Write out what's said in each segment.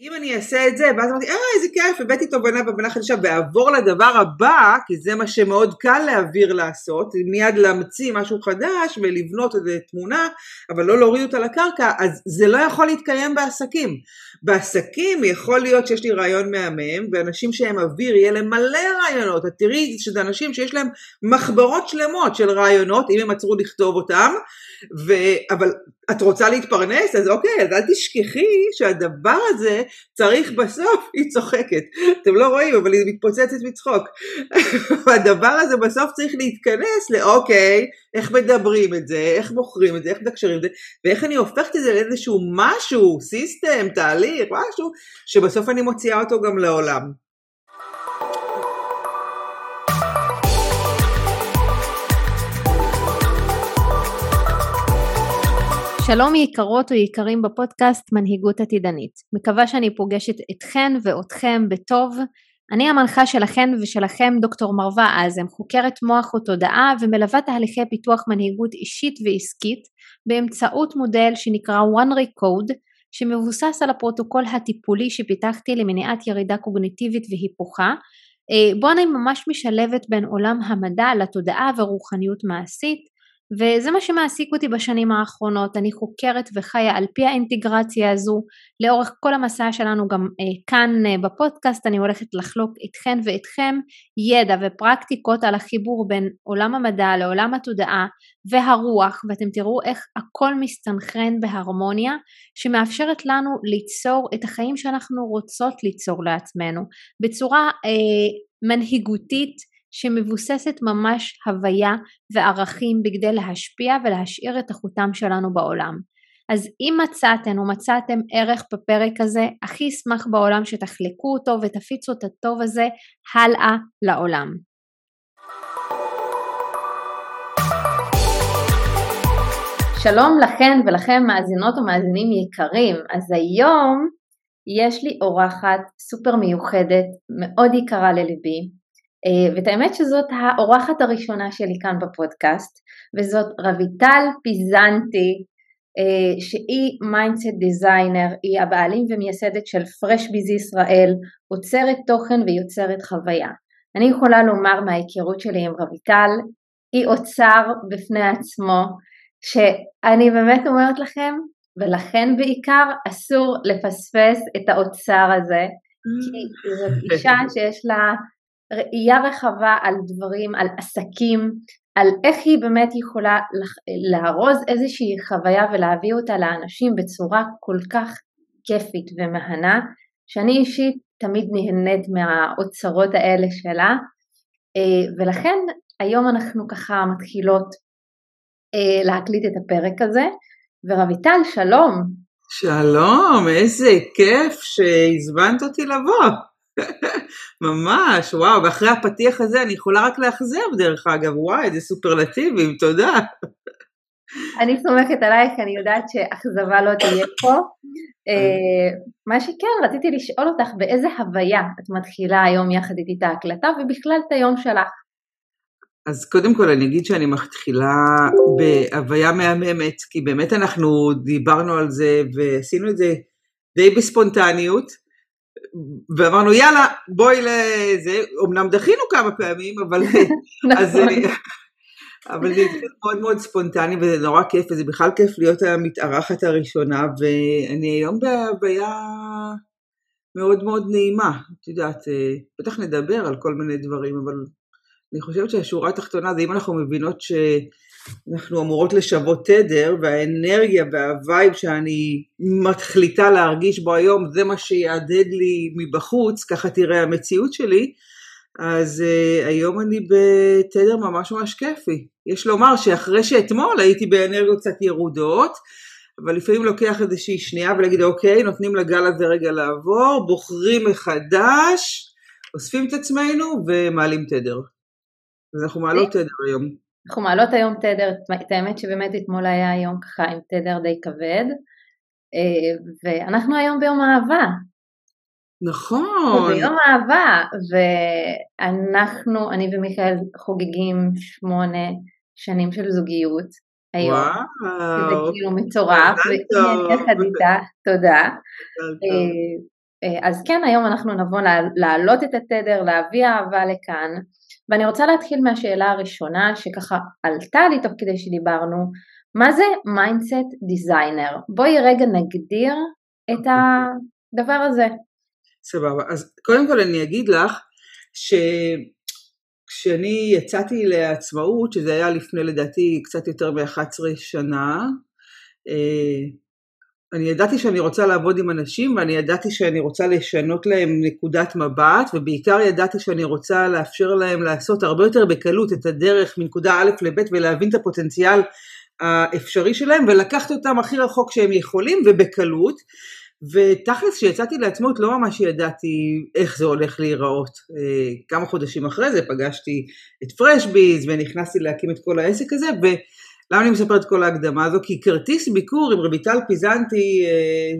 אם אני אעשה את זה, ואז אמרתי, אה, איזה כיף, הבאתי תובנה והבנה חדשה, ואעבור לדבר הבא, כי זה מה שמאוד קל להעביר לעשות, מיד להמציא משהו חדש ולבנות איזה תמונה, אבל לא להוריד אותה לקרקע, אז זה לא יכול להתקיים בעסקים. בעסקים יכול להיות שיש לי רעיון מהמם, ואנשים שהם אוויר, יהיה להם מלא רעיונות. את תראי שזה אנשים שיש להם מחברות שלמות של רעיונות, אם הם עצרו לכתוב אותם, ו... אבל את רוצה להתפרנס? אז אוקיי, אז אל תשכחי שהדבר הזה צריך בסוף, היא צוחקת, אתם לא רואים, אבל היא מתפוצצת מצחוק. הדבר הזה בסוף צריך להתכנס לאוקיי, איך מדברים את זה, איך מוכרים את זה, איך מתקשרים את זה, ואיך אני הופכת את זה לאיזשהו משהו, סיסטם, תהליך, משהו, שבסוף אני מוציאה אותו גם לעולם. שלום יקרות או יקרים בפודקאסט מנהיגות עתידנית. מקווה שאני פוגשת אתכן ואותכם בטוב. אני המנחה שלכן ושלכם דוקטור מרווה אזם, חוקרת מוח ותודעה ומלווה תהליכי פיתוח מנהיגות אישית ועסקית באמצעות מודל שנקרא one recode שמבוסס על הפרוטוקול הטיפולי שפיתחתי למניעת ירידה קוגניטיבית והיפוכה אה, בו אני ממש משלבת בין עולם המדע לתודעה ורוחניות מעשית וזה מה שמעסיק אותי בשנים האחרונות, אני חוקרת וחיה על פי האינטגרציה הזו, לאורך כל המסע שלנו גם אה, כאן אה, בפודקאסט אני הולכת לחלוק איתכן ואיתכם ידע ופרקטיקות על החיבור בין עולם המדע לעולם התודעה והרוח ואתם תראו איך הכל מסתנכרן בהרמוניה שמאפשרת לנו ליצור את החיים שאנחנו רוצות ליצור לעצמנו. בצורה אה, מנהיגותית שמבוססת ממש הוויה וערכים בכדי להשפיע ולהשאיר את החותם שלנו בעולם. אז אם מצאתן או מצאתם ערך בפרק הזה, הכי אשמח בעולם שתחלקו אותו ותפיצו את הטוב הזה הלאה לעולם. שלום לכן ולכם מאזינות ומאזינים יקרים, אז היום יש לי אורחת סופר מיוחדת, מאוד יקרה לליבי, ואת האמת שזאת האורחת הראשונה שלי כאן בפודקאסט, וזאת רויטל פיזנטי, אה, שהיא mindset designer, היא הבעלים ומייסדת של Fresh Biz ישראל, יוצרת תוכן ויוצרת חוויה. אני יכולה לומר מההיכרות שלי עם רויטל, היא אוצר בפני עצמו, שאני באמת אומרת לכם, ולכן בעיקר אסור לפספס את האוצר הזה, כי זאת אישה שיש לה ראייה רחבה על דברים, על עסקים, על איך היא באמת יכולה לארוז איזושהי חוויה ולהביא אותה לאנשים בצורה כל כך כיפית ומהנה, שאני אישית תמיד נהנית מהאוצרות האלה שלה, אה, ולכן היום אנחנו ככה מתחילות אה, להקליט את הפרק הזה, ורביטל שלום. שלום, איזה כיף שהזמנת אותי לבוא. ממש, וואו, ואחרי הפתיח הזה אני יכולה רק לאכזב דרך אגב, וואי, איזה סופרלטיבים, תודה. אני סומכת עלייך, אני יודעת שאכזבה לא תהיה פה. אה, מה שכן, רציתי לשאול אותך באיזה הוויה את מתחילה היום יחד איתי את ההקלטה ובכלל את היום שלך. אז קודם כל אני אגיד שאני מתחילה בהוויה מהממת, כי באמת אנחנו דיברנו על זה ועשינו את זה די בספונטניות. ואמרנו יאללה בואי לזה, אמנם דחינו כמה פעמים אבל, אז, נכון. אבל זה התחיל מאוד מאוד ספונטני וזה נורא כיף וזה בכלל כיף להיות המתארחת הראשונה ואני היום בהוויה מאוד מאוד נעימה, את יודעת, אה, בטח נדבר על כל מיני דברים אבל אני חושבת שהשורה התחתונה זה אם אנחנו מבינות ש... אנחנו אמורות לשוות תדר והאנרגיה והווייב שאני מחליטה להרגיש בו היום זה מה שיעדד לי מבחוץ, ככה תראה המציאות שלי, אז uh, היום אני בתדר ממש ממש כיפי. יש לומר שאחרי שאתמול הייתי באנרגיות קצת ירודות, אבל לפעמים לוקח איזושהי שנייה ולהגיד אוקיי, נותנים לגל הזה רגע לעבור, בוחרים מחדש, אוספים את עצמנו ומעלים תדר. אז אנחנו מעלות תדר היום. אנחנו מעלות היום תדר, את האמת שבאמת אתמול היה יום ככה עם תדר די כבד, אה, ואנחנו היום ביום אהבה. נכון. ביום אהבה, ואנחנו, אני ומיכאל חוגגים שמונה שנים של זוגיות היום. וואו. זה כאילו מטורף, והנה יחד איתה, תודה. אה, אז כן, היום אנחנו נבוא להעלות את התדר, להביא אהבה לכאן, ואני רוצה להתחיל מהשאלה הראשונה שככה עלתה לי תוך כדי שדיברנו, מה זה mindset designer? בואי רגע נגדיר את הדבר הזה. סבבה, אז קודם כל אני אגיד לך שכשאני יצאתי לעצמאות, שזה היה לפני לדעתי קצת יותר מ-11 שנה, אה, אני ידעתי שאני רוצה לעבוד עם אנשים ואני ידעתי שאני רוצה לשנות להם נקודת מבט ובעיקר ידעתי שאני רוצה לאפשר להם לעשות הרבה יותר בקלות את הדרך מנקודה א' לב' ולהבין את הפוטנציאל האפשרי שלהם ולקחת אותם הכי רחוק שהם יכולים ובקלות ותכלס כשיצאתי לעצמאות לא ממש ידעתי איך זה הולך להיראות. אה, כמה חודשים אחרי זה פגשתי את פרשביז ונכנסתי להקים את כל העסק הזה ו... למה אני מספר את כל ההקדמה הזו? כי כרטיס ביקור עם רויטל פיזנטי, אה,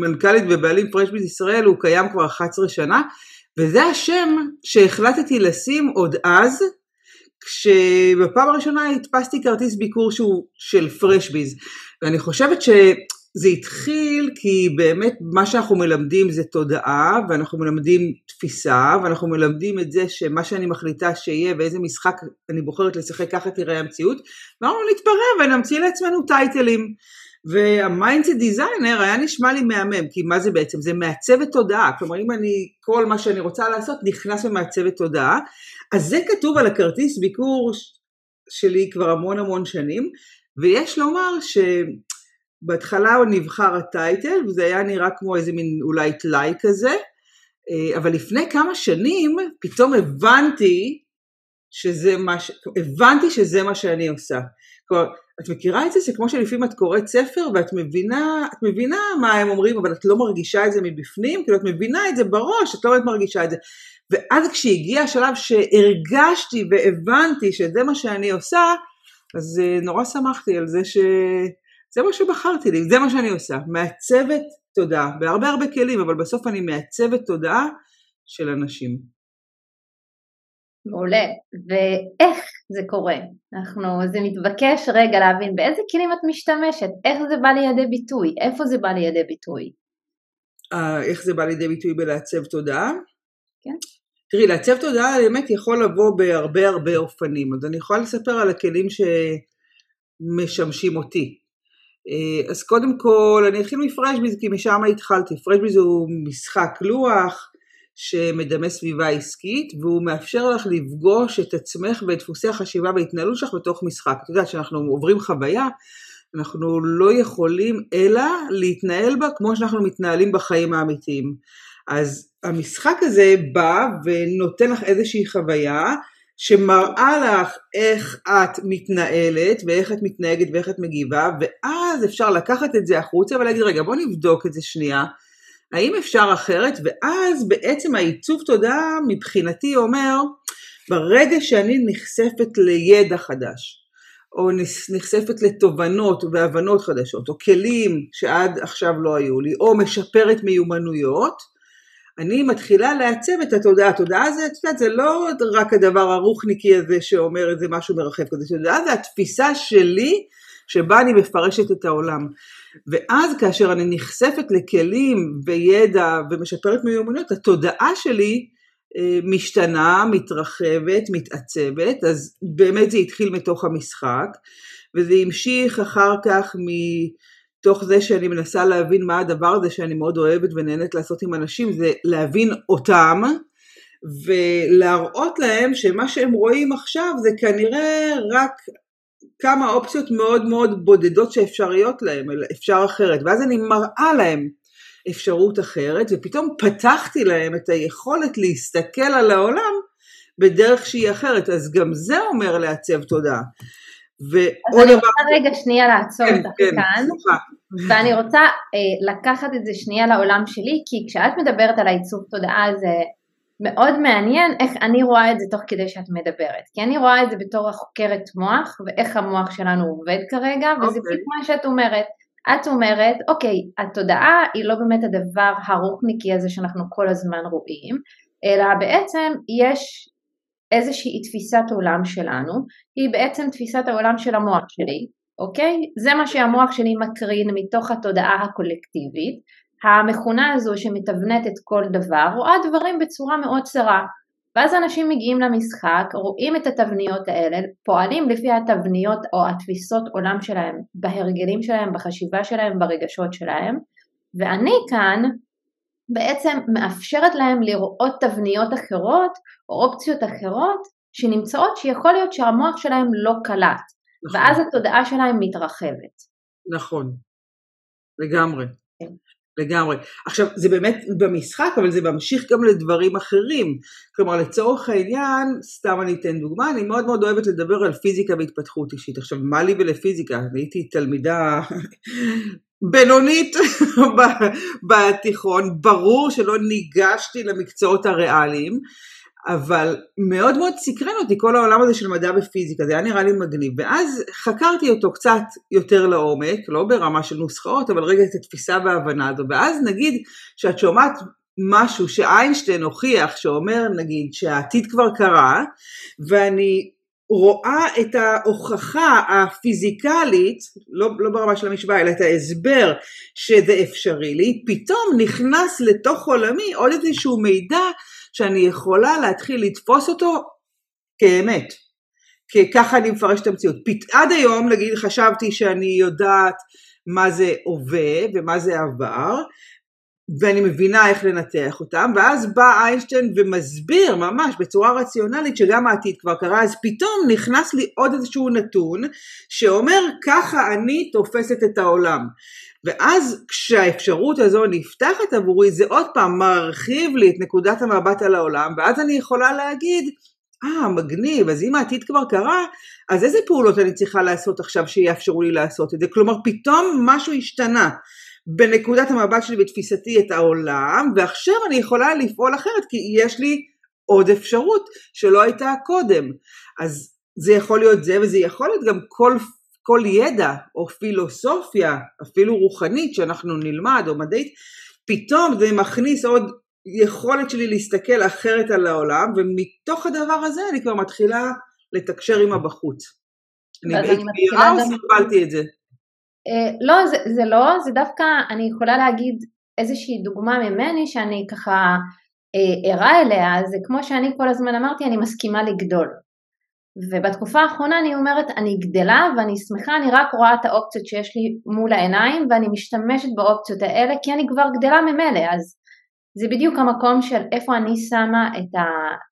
מנכ"לית ובעלים פרשביז ישראל, הוא קיים כבר 11 שנה, וזה השם שהחלטתי לשים עוד אז, כשבפעם הראשונה הדפסתי כרטיס ביקור שהוא של פרשביז. ואני חושבת ש... זה התחיל כי באמת מה שאנחנו מלמדים זה תודעה ואנחנו מלמדים תפיסה ואנחנו מלמדים את זה שמה שאני מחליטה שיהיה ואיזה משחק אני בוחרת לשחק ככה תראה המציאות. ואמרנו נתפרע ונמציא לעצמנו טייטלים. וה mindset designer היה נשמע לי מהמם כי מה זה בעצם? זה מעצבת תודעה. כלומר אם אני כל מה שאני רוצה לעשות נכנס במעצבת תודעה. אז זה כתוב על הכרטיס ביקור שלי כבר המון המון שנים ויש לומר ש... בהתחלה הוא נבחר הטייטל וזה היה נראה כמו איזה מין אולי טלאי כזה, אה, אבל לפני כמה שנים פתאום הבנתי שזה מה, ש... הבנתי שזה מה שאני עושה. כלומר, את מכירה את זה? זה כמו שלפעמים את קוראת ספר ואת מבינה, את מבינה מה הם אומרים אבל את לא מרגישה את זה מבפנים, כאילו את מבינה את זה בראש, את לא באמת מרגישה את זה. ואז כשהגיע השלב שהרגשתי והבנתי שזה מה שאני עושה, אז אה, נורא שמחתי על זה ש... זה מה שבחרתי לי, זה מה שאני עושה, מעצבת תודעה, בהרבה הרבה כלים, אבל בסוף אני מעצבת תודעה של אנשים. מעולה, ואיך זה קורה? אנחנו, זה מתבקש רגע להבין באיזה כלים את משתמשת, איך זה בא לידי ביטוי, איפה זה בא לידי ביטוי? Uh, איך זה בא לידי ביטוי בלעצב תודעה? כן. תראי, לעצב תודעה באמת יכול לבוא בהרבה הרבה אופנים, אז אני יכולה לספר על הכלים שמשמשים אותי. אה, אז קודם כל אני אתחיל מפרשביז כי משם התחלתי. פרשביז הוא משחק לוח שמדמה סביבה עסקית והוא מאפשר לך לפגוש את עצמך ואת דפוסי החשיבה וההתנהלות שלך בתוך משחק. את יודעת שאנחנו עוברים חוויה, אנחנו לא יכולים אלא להתנהל בה כמו שאנחנו מתנהלים בחיים האמיתיים. אז המשחק הזה בא ונותן לך איזושהי חוויה שמראה לך איך את מתנהלת ואיך את מתנהגת ואיך את מגיבה ואז אפשר לקחת את זה החוצה ולהגיד רגע בוא נבדוק את זה שנייה. האם אפשר אחרת? ואז בעצם העיצוב תודעה מבחינתי אומר ברגע שאני נחשפת לידע חדש או נחשפת לתובנות והבנות חדשות או כלים שעד עכשיו לא היו לי או משפרת מיומנויות אני מתחילה לעצב את התודעה. התודעה זה, את יודעת, זה לא רק הדבר הרוחניקי הזה שאומר איזה משהו מרחב כזה, תודעה זה התפיסה שלי שבה אני מפרשת את העולם. ואז כאשר אני נחשפת לכלים וידע ומשפרת מיומנויות, התודעה שלי אה, משתנה, מתרחבת, מתעצבת, אז באמת זה התחיל מתוך המשחק, וזה המשיך אחר כך מ... תוך זה שאני מנסה להבין מה הדבר הזה שאני מאוד אוהבת ונהנית לעשות עם אנשים, זה להבין אותם ולהראות להם שמה שהם רואים עכשיו זה כנראה רק כמה אופציות מאוד מאוד בודדות שאפשריות להם, אפשר אחרת. ואז אני מראה להם אפשרות אחרת, ופתאום פתחתי להם את היכולת להסתכל על העולם בדרך שהיא אחרת. אז גם זה אומר לעצב תודעה. ועוד דבר... אז אני רוצה רגע שנייה לעצור כן, אותך כן, כאן, סליחה. ואני רוצה אה, לקחת את זה שנייה לעולם שלי, כי כשאת מדברת על העיצוב תודעה זה מאוד מעניין איך אני רואה את זה תוך כדי שאת מדברת, כי אני רואה את זה בתור החוקרת מוח, ואיך המוח שלנו עובד כרגע, וזה אוקיי. בדיוק מה שאת אומרת. את אומרת, אוקיי, התודעה היא לא באמת הדבר הרוחניקי הזה שאנחנו כל הזמן רואים, אלא בעצם יש איזושהי תפיסת עולם שלנו, היא בעצם תפיסת העולם של המוח שלי, אוקיי? זה מה שהמוח שלי מקרין מתוך התודעה הקולקטיבית, המכונה הזו שמתבנת את כל דבר רואה דברים בצורה מאוד צרה. ואז אנשים מגיעים למשחק, רואים את התבניות האלה, פועלים לפי התבניות או התפיסות עולם שלהם, בהרגלים שלהם, בחשיבה שלהם, ברגשות שלהם, ואני כאן בעצם מאפשרת להם לראות תבניות אחרות או אופציות אחרות שנמצאות שיכול להיות שהמוח שלהם לא קלט, נכון. ואז התודעה שלהם מתרחבת. נכון, לגמרי. לגמרי. עכשיו, זה באמת במשחק, אבל זה ממשיך גם לדברים אחרים. כלומר, לצורך העניין, סתם אני אתן דוגמה, אני מאוד מאוד אוהבת לדבר על פיזיקה והתפתחות אישית. עכשיו, מה לי ולפיזיקה? הייתי תלמידה בינונית בתיכון, ברור שלא ניגשתי למקצועות הריאליים, אבל מאוד מאוד סקרן אותי כל העולם הזה של מדע ופיזיקה, זה היה נראה לי מגניב, ואז חקרתי אותו קצת יותר לעומק, לא ברמה של נוסחאות, אבל רגע את התפיסה וההבנה הזו, ואז נגיד שאת שומעת משהו שאיינשטיין הוכיח, שאומר נגיד שהעתיד כבר קרה, ואני רואה את ההוכחה הפיזיקלית, לא, לא ברמה של המשוואה, אלא את ההסבר שזה אפשרי לי, פתאום נכנס לתוך עולמי עוד איזשהו מידע שאני יכולה להתחיל לתפוס אותו כאמת. כי ככה אני מפרשת את המציאות. עד היום, נגיד, חשבתי שאני יודעת מה זה הווה ומה זה עבר, ואני מבינה איך לנתח אותם, ואז בא איינשטיין ומסביר ממש בצורה רציונלית שגם העתיד כבר קרה, אז פתאום נכנס לי עוד איזשהו נתון שאומר ככה אני תופסת את העולם. ואז כשהאפשרות הזו נפתחת עבורי זה עוד פעם מרחיב לי את נקודת המבט על העולם ואז אני יכולה להגיד אה ah, מגניב אז אם העתיד כבר קרה אז איזה פעולות אני צריכה לעשות עכשיו שיאפשרו לי לעשות את זה? כלומר פתאום משהו השתנה בנקודת המבט שלי בתפיסתי את העולם ועכשיו אני יכולה לפעול אחרת כי יש לי עוד אפשרות שלא הייתה קודם. אז זה יכול להיות זה וזה יכול להיות גם כל כל ידע או פילוסופיה, אפילו רוחנית שאנחנו נלמד או מדעית, פתאום זה מכניס עוד יכולת שלי להסתכל אחרת על העולם, ומתוך הדבר הזה אני כבר מתחילה לתקשר עם הבחוץ. אני הייתי מהירה או סיפלתי את זה? אה, לא, זה, זה לא, זה דווקא, אני יכולה להגיד איזושהי דוגמה ממני שאני ככה אה, ערה אליה, זה כמו שאני כל הזמן אמרתי, אני מסכימה לגדול. ובתקופה האחרונה אני אומרת אני גדלה ואני שמחה, אני רק רואה את האופציות שיש לי מול העיניים ואני משתמשת באופציות האלה כי אני כבר גדלה ממילא. אז זה בדיוק המקום של איפה אני שמה את, ה,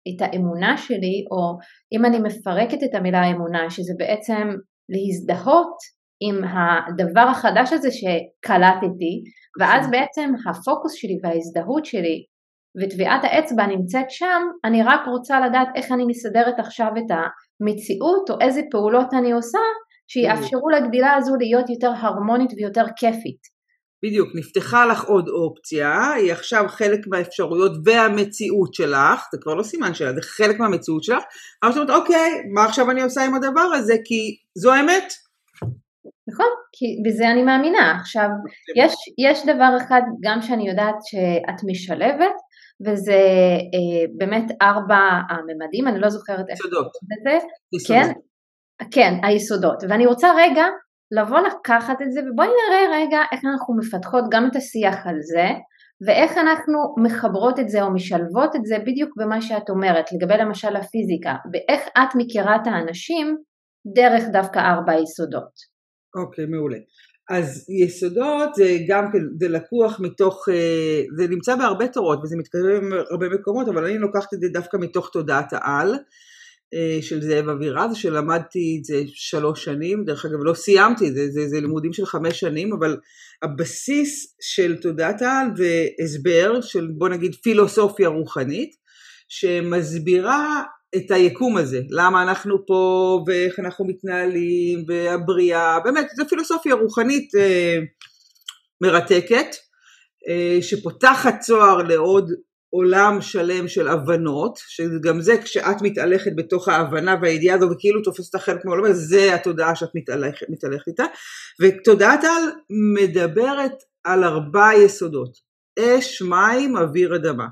את האמונה שלי או אם אני מפרקת את המילה אמונה שזה בעצם להזדהות עם הדבר החדש הזה שקלטתי ואז בעצם הפוקוס שלי וההזדהות שלי וטביעת האצבע נמצאת שם, אני רק רוצה לדעת איך אני מסדרת עכשיו את המציאות או איזה פעולות אני עושה שיאפשרו לגדילה הזו להיות יותר הרמונית ויותר כיפית. בדיוק, נפתחה לך עוד אופציה, היא עכשיו חלק מהאפשרויות והמציאות שלך, זה כבר לא סימן שלה, זה חלק מהמציאות שלך, אבל זאת אומרת, אוקיי, מה עכשיו אני עושה עם הדבר הזה, כי זו האמת. נכון, כי בזה אני מאמינה. עכשיו, אוקיי. יש, יש דבר אחד גם שאני יודעת שאת משלבת, וזה אה, באמת ארבע הממדים, אני לא זוכרת איך יסודות. זה, כן, כן, היסודות, ואני רוצה רגע לבוא לקחת את זה ובואי נראה רגע איך אנחנו מפתחות גם את השיח על זה ואיך אנחנו מחברות את זה או משלבות את זה בדיוק במה שאת אומרת לגבי למשל הפיזיקה ואיך את מכירה את האנשים דרך דווקא ארבע היסודות. אוקיי, okay, מעולה. אז יסודות זה גם כן, זה לקוח מתוך, אה, זה נמצא בהרבה תורות וזה מתקדם בהרבה מקומות, אבל אני לוקחת את זה דווקא מתוך תודעת העל אה, של זאב אבירז, שלמדתי את זה שלוש שנים, דרך אגב לא סיימתי את זה, זה, זה לימודים של חמש שנים, אבל הבסיס של תודעת העל זה הסבר של בוא נגיד פילוסופיה רוחנית, שמסבירה את היקום הזה, למה אנחנו פה ואיך אנחנו מתנהלים והבריאה, באמת זו פילוסופיה רוחנית אה, מרתקת אה, שפותחת צוהר לעוד עולם שלם של הבנות, שגם זה כשאת מתהלכת בתוך ההבנה והידיעה הזו וכאילו תופסת חלק מהעולם, זה התודעה שאת מתהלכת, מתהלכת איתה, ותודעת על מדברת על ארבע יסודות, אש, מים, אוויר, אדמה.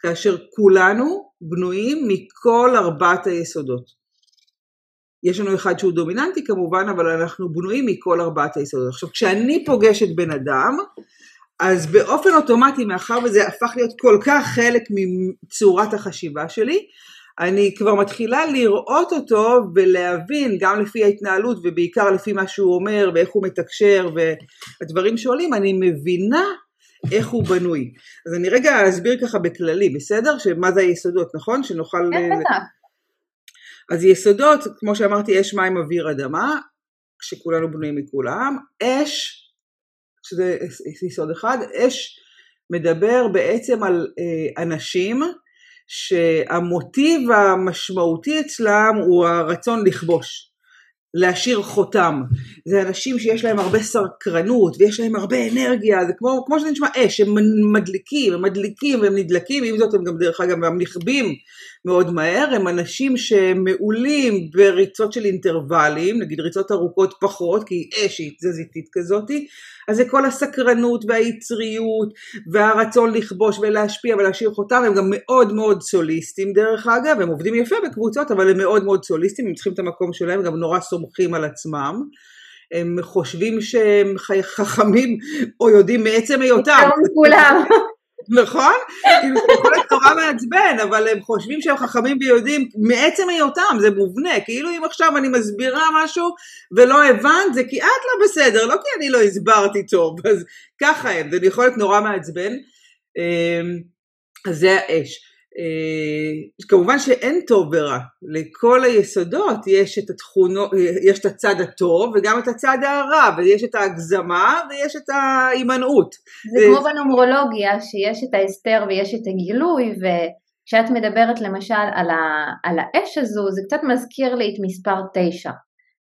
כאשר כולנו בנויים מכל ארבעת היסודות. יש לנו אחד שהוא דומיננטי כמובן, אבל אנחנו בנויים מכל ארבעת היסודות. עכשיו, כשאני פוגשת בן אדם, אז באופן אוטומטי, מאחר וזה הפך להיות כל כך חלק מצורת החשיבה שלי, אני כבר מתחילה לראות אותו ולהבין, גם לפי ההתנהלות ובעיקר לפי מה שהוא אומר ואיך הוא מתקשר והדברים שעולים, אני מבינה איך הוא בנוי. אז אני רגע אסביר ככה בכללי, בסדר? שמה זה היסודות, נכון? שנוכל... כן, בטח. אז יסודות, כמו שאמרתי, אש, מים, אוויר, אדמה, שכולנו בנויים מכולם. אש, שזה יסוד אחד, אש מדבר בעצם על אה, אנשים שהמוטיב המשמעותי אצלם הוא הרצון לכבוש. להשאיר חותם. זה אנשים שיש להם הרבה סקרנות ויש להם הרבה אנרגיה, זה כמו, כמו שזה נשמע אש, הם מדליקים, הם מדליקים והם נדלקים, עם זאת הם גם דרך אגב הם נכבים מאוד מהר, הם אנשים שמעולים בריצות של אינטרוולים, נגיד ריצות ארוכות פחות, כי אש היא תזזיתית כזאתי, אז זה כל הסקרנות והיצריות והרצון לכבוש ולהשפיע ולהשאיר חותם, הם גם מאוד מאוד סוליסטים דרך אגב, הם עובדים יפה בקבוצות אבל הם מאוד מאוד סוליסטים, הם צריכים את המקום שלהם, גם נורא סומכים על עצמם. הם חושבים שהם חכמים או יודעים מעצם היותם. נכון? כאילו זה יכול להיות נורא מעצבן, אבל הם חושבים שהם חכמים ויודעים מעצם היותם, זה מובנה, כאילו אם עכשיו אני מסבירה משהו ולא הבנת, זה כי את לא בסדר, לא כי אני לא הסברתי טוב, אז ככה הם, זה יכול להיות נורא מעצבן, אמ, אז זה האש. אה, כמובן שאין טוב ורע, לכל היסודות יש את התכונות, יש את הצד הטוב וגם את הצד הרע, ויש את ההגזמה ויש את ההימנעות. זה כמו בנומרולוגיה שיש את ההסתר ויש את הגילוי, וכשאת מדברת למשל על, ה, על האש הזו, זה קצת מזכיר לי את מספר תשע,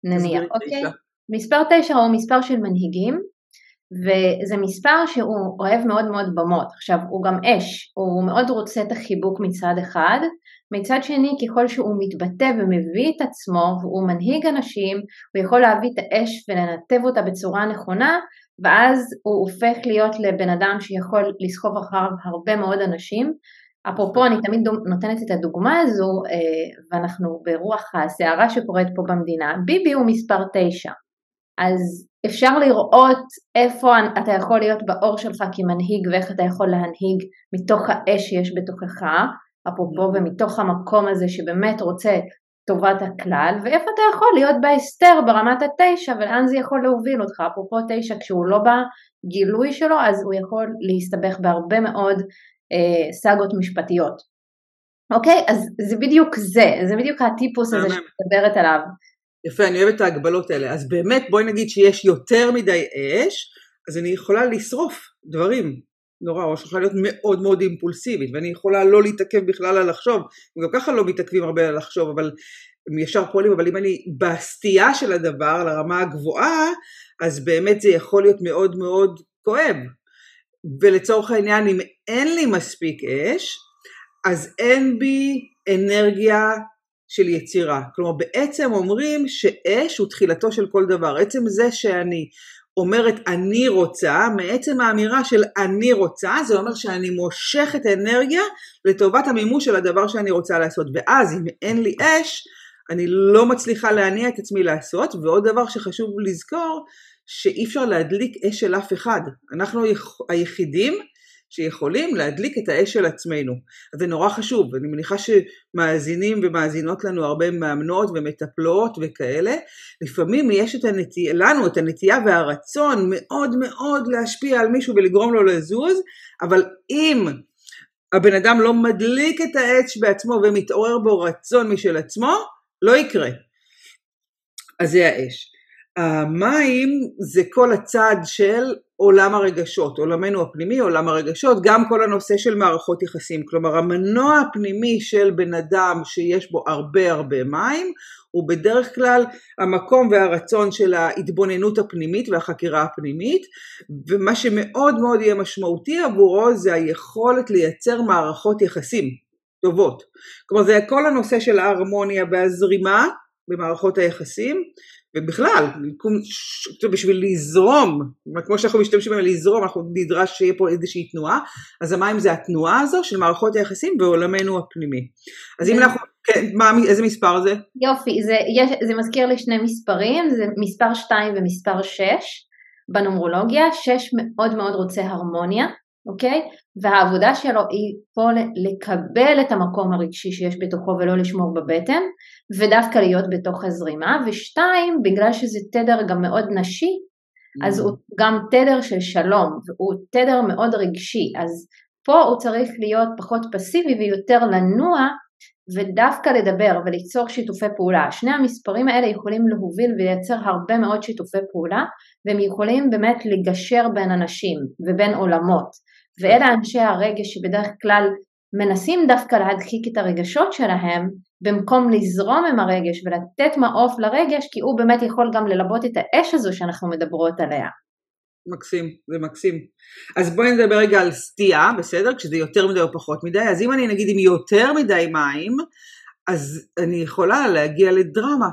נניח, אוקיי? מספר תשע הוא מספר של מנהיגים, וזה מספר שהוא אוהב מאוד מאוד במות. עכשיו, הוא גם אש, הוא מאוד רוצה את החיבוק מצד אחד, מצד שני, ככל שהוא מתבטא ומביא את עצמו, והוא מנהיג אנשים, הוא יכול להביא את האש ולנתב אותה בצורה נכונה, ואז הוא הופך להיות לבן אדם שיכול לסחוב אחריו הרבה מאוד אנשים. אפרופו, אני תמיד נותנת את הדוגמה הזו, אה, ואנחנו ברוח הסערה שקורית פה במדינה, ביבי הוא מספר תשע. אז אפשר לראות איפה אתה יכול להיות באור שלך כמנהיג ואיך אתה יכול להנהיג מתוך האש שיש בתוכך, אפרופו mm-hmm. ומתוך המקום הזה שבאמת רוצה טובת הכלל, ואיפה אתה יכול להיות בהסתר ברמת התשע ולאן זה יכול להוביל אותך, אפרופו תשע כשהוא לא בגילוי שלו אז הוא יכול להסתבך בהרבה מאוד אה, סאגות משפטיות. אוקיי? אז זה בדיוק זה, זה בדיוק הטיפוס הזה שאת מדברת עליו. יפה, אני אוהבת את ההגבלות האלה. אז באמת בואי נגיד שיש יותר מדי אש, אז אני יכולה לשרוף דברים נורא, או שיכולה להיות מאוד מאוד אימפולסיבית, ואני יכולה לא להתעכב בכלל על לחשוב, גם ככה לא מתעכבים הרבה על לחשוב, אבל הם ישר פועלים, אבל אם אני בסטייה של הדבר, לרמה הגבוהה, אז באמת זה יכול להיות מאוד מאוד כואב. ולצורך העניין, אם אין לי מספיק אש, אז אין בי אנרגיה של יצירה. כלומר בעצם אומרים שאש הוא תחילתו של כל דבר. עצם זה שאני אומרת אני רוצה, מעצם האמירה של אני רוצה, זה אומר שאני מושכת אנרגיה לטובת המימוש של הדבר שאני רוצה לעשות. ואז אם אין לי אש, אני לא מצליחה להניע את עצמי לעשות. ועוד דבר שחשוב לזכור, שאי אפשר להדליק אש של אף אחד. אנחנו היחידים שיכולים להדליק את האש של עצמנו. אז זה נורא חשוב, אני מניחה שמאזינים ומאזינות לנו הרבה מאמנות ומטפלות וכאלה, לפעמים יש את הנטייה, לנו את הנטייה והרצון מאוד מאוד להשפיע על מישהו ולגרום לו לזוז, אבל אם הבן אדם לא מדליק את האש בעצמו ומתעורר בו רצון משל עצמו, לא יקרה. אז זה האש. המים זה כל הצד של עולם הרגשות, עולמנו הפנימי, עולם הרגשות, גם כל הנושא של מערכות יחסים, כלומר המנוע הפנימי של בן אדם שיש בו הרבה הרבה מים הוא בדרך כלל המקום והרצון של ההתבוננות הפנימית והחקירה הפנימית ומה שמאוד מאוד יהיה משמעותי עבורו זה היכולת לייצר מערכות יחסים טובות, כלומר זה כל הנושא של ההרמוניה והזרימה במערכות היחסים ובכלל, בשביל לזרום, כמו שאנחנו משתמשים בהם לזרום, אנחנו נדרש שיהיה פה איזושהי תנועה, אז המים זה התנועה הזו של מערכות היחסים בעולמנו הפנימי. אז אם אנחנו, כן, מה, איזה מספר זה? יופי, זה, יש, זה מזכיר לי שני מספרים, זה מספר 2 ומספר 6. בנומרולוגיה, שש מאוד מאוד רוצה הרמוניה, אוקיי? והעבודה שלו היא פה לקבל את המקום הרגשי שיש בתוכו ולא לשמור בבטן, ודווקא להיות בתוך הזרימה, ושתיים, בגלל שזה תדר גם מאוד נשי, אז הוא גם תדר של שלום, והוא תדר מאוד רגשי, אז פה הוא צריך להיות פחות פסיבי ויותר לנוע ודווקא לדבר וליצור שיתופי פעולה. שני המספרים האלה יכולים להוביל ולייצר הרבה מאוד שיתופי פעולה והם יכולים באמת לגשר בין אנשים ובין עולמות. ואלה אנשי הרגש שבדרך כלל מנסים דווקא להדחיק את הרגשות שלהם במקום לזרום עם הרגש ולתת מעוף לרגש כי הוא באמת יכול גם ללבות את האש הזו שאנחנו מדברות עליה. מקסים, זה מקסים. אז בואי נדבר רגע על סטייה, בסדר? כשזה יותר מדי או פחות מדי. אז אם אני נגיד עם יותר מדי מים, אז אני יכולה להגיע לדרמה.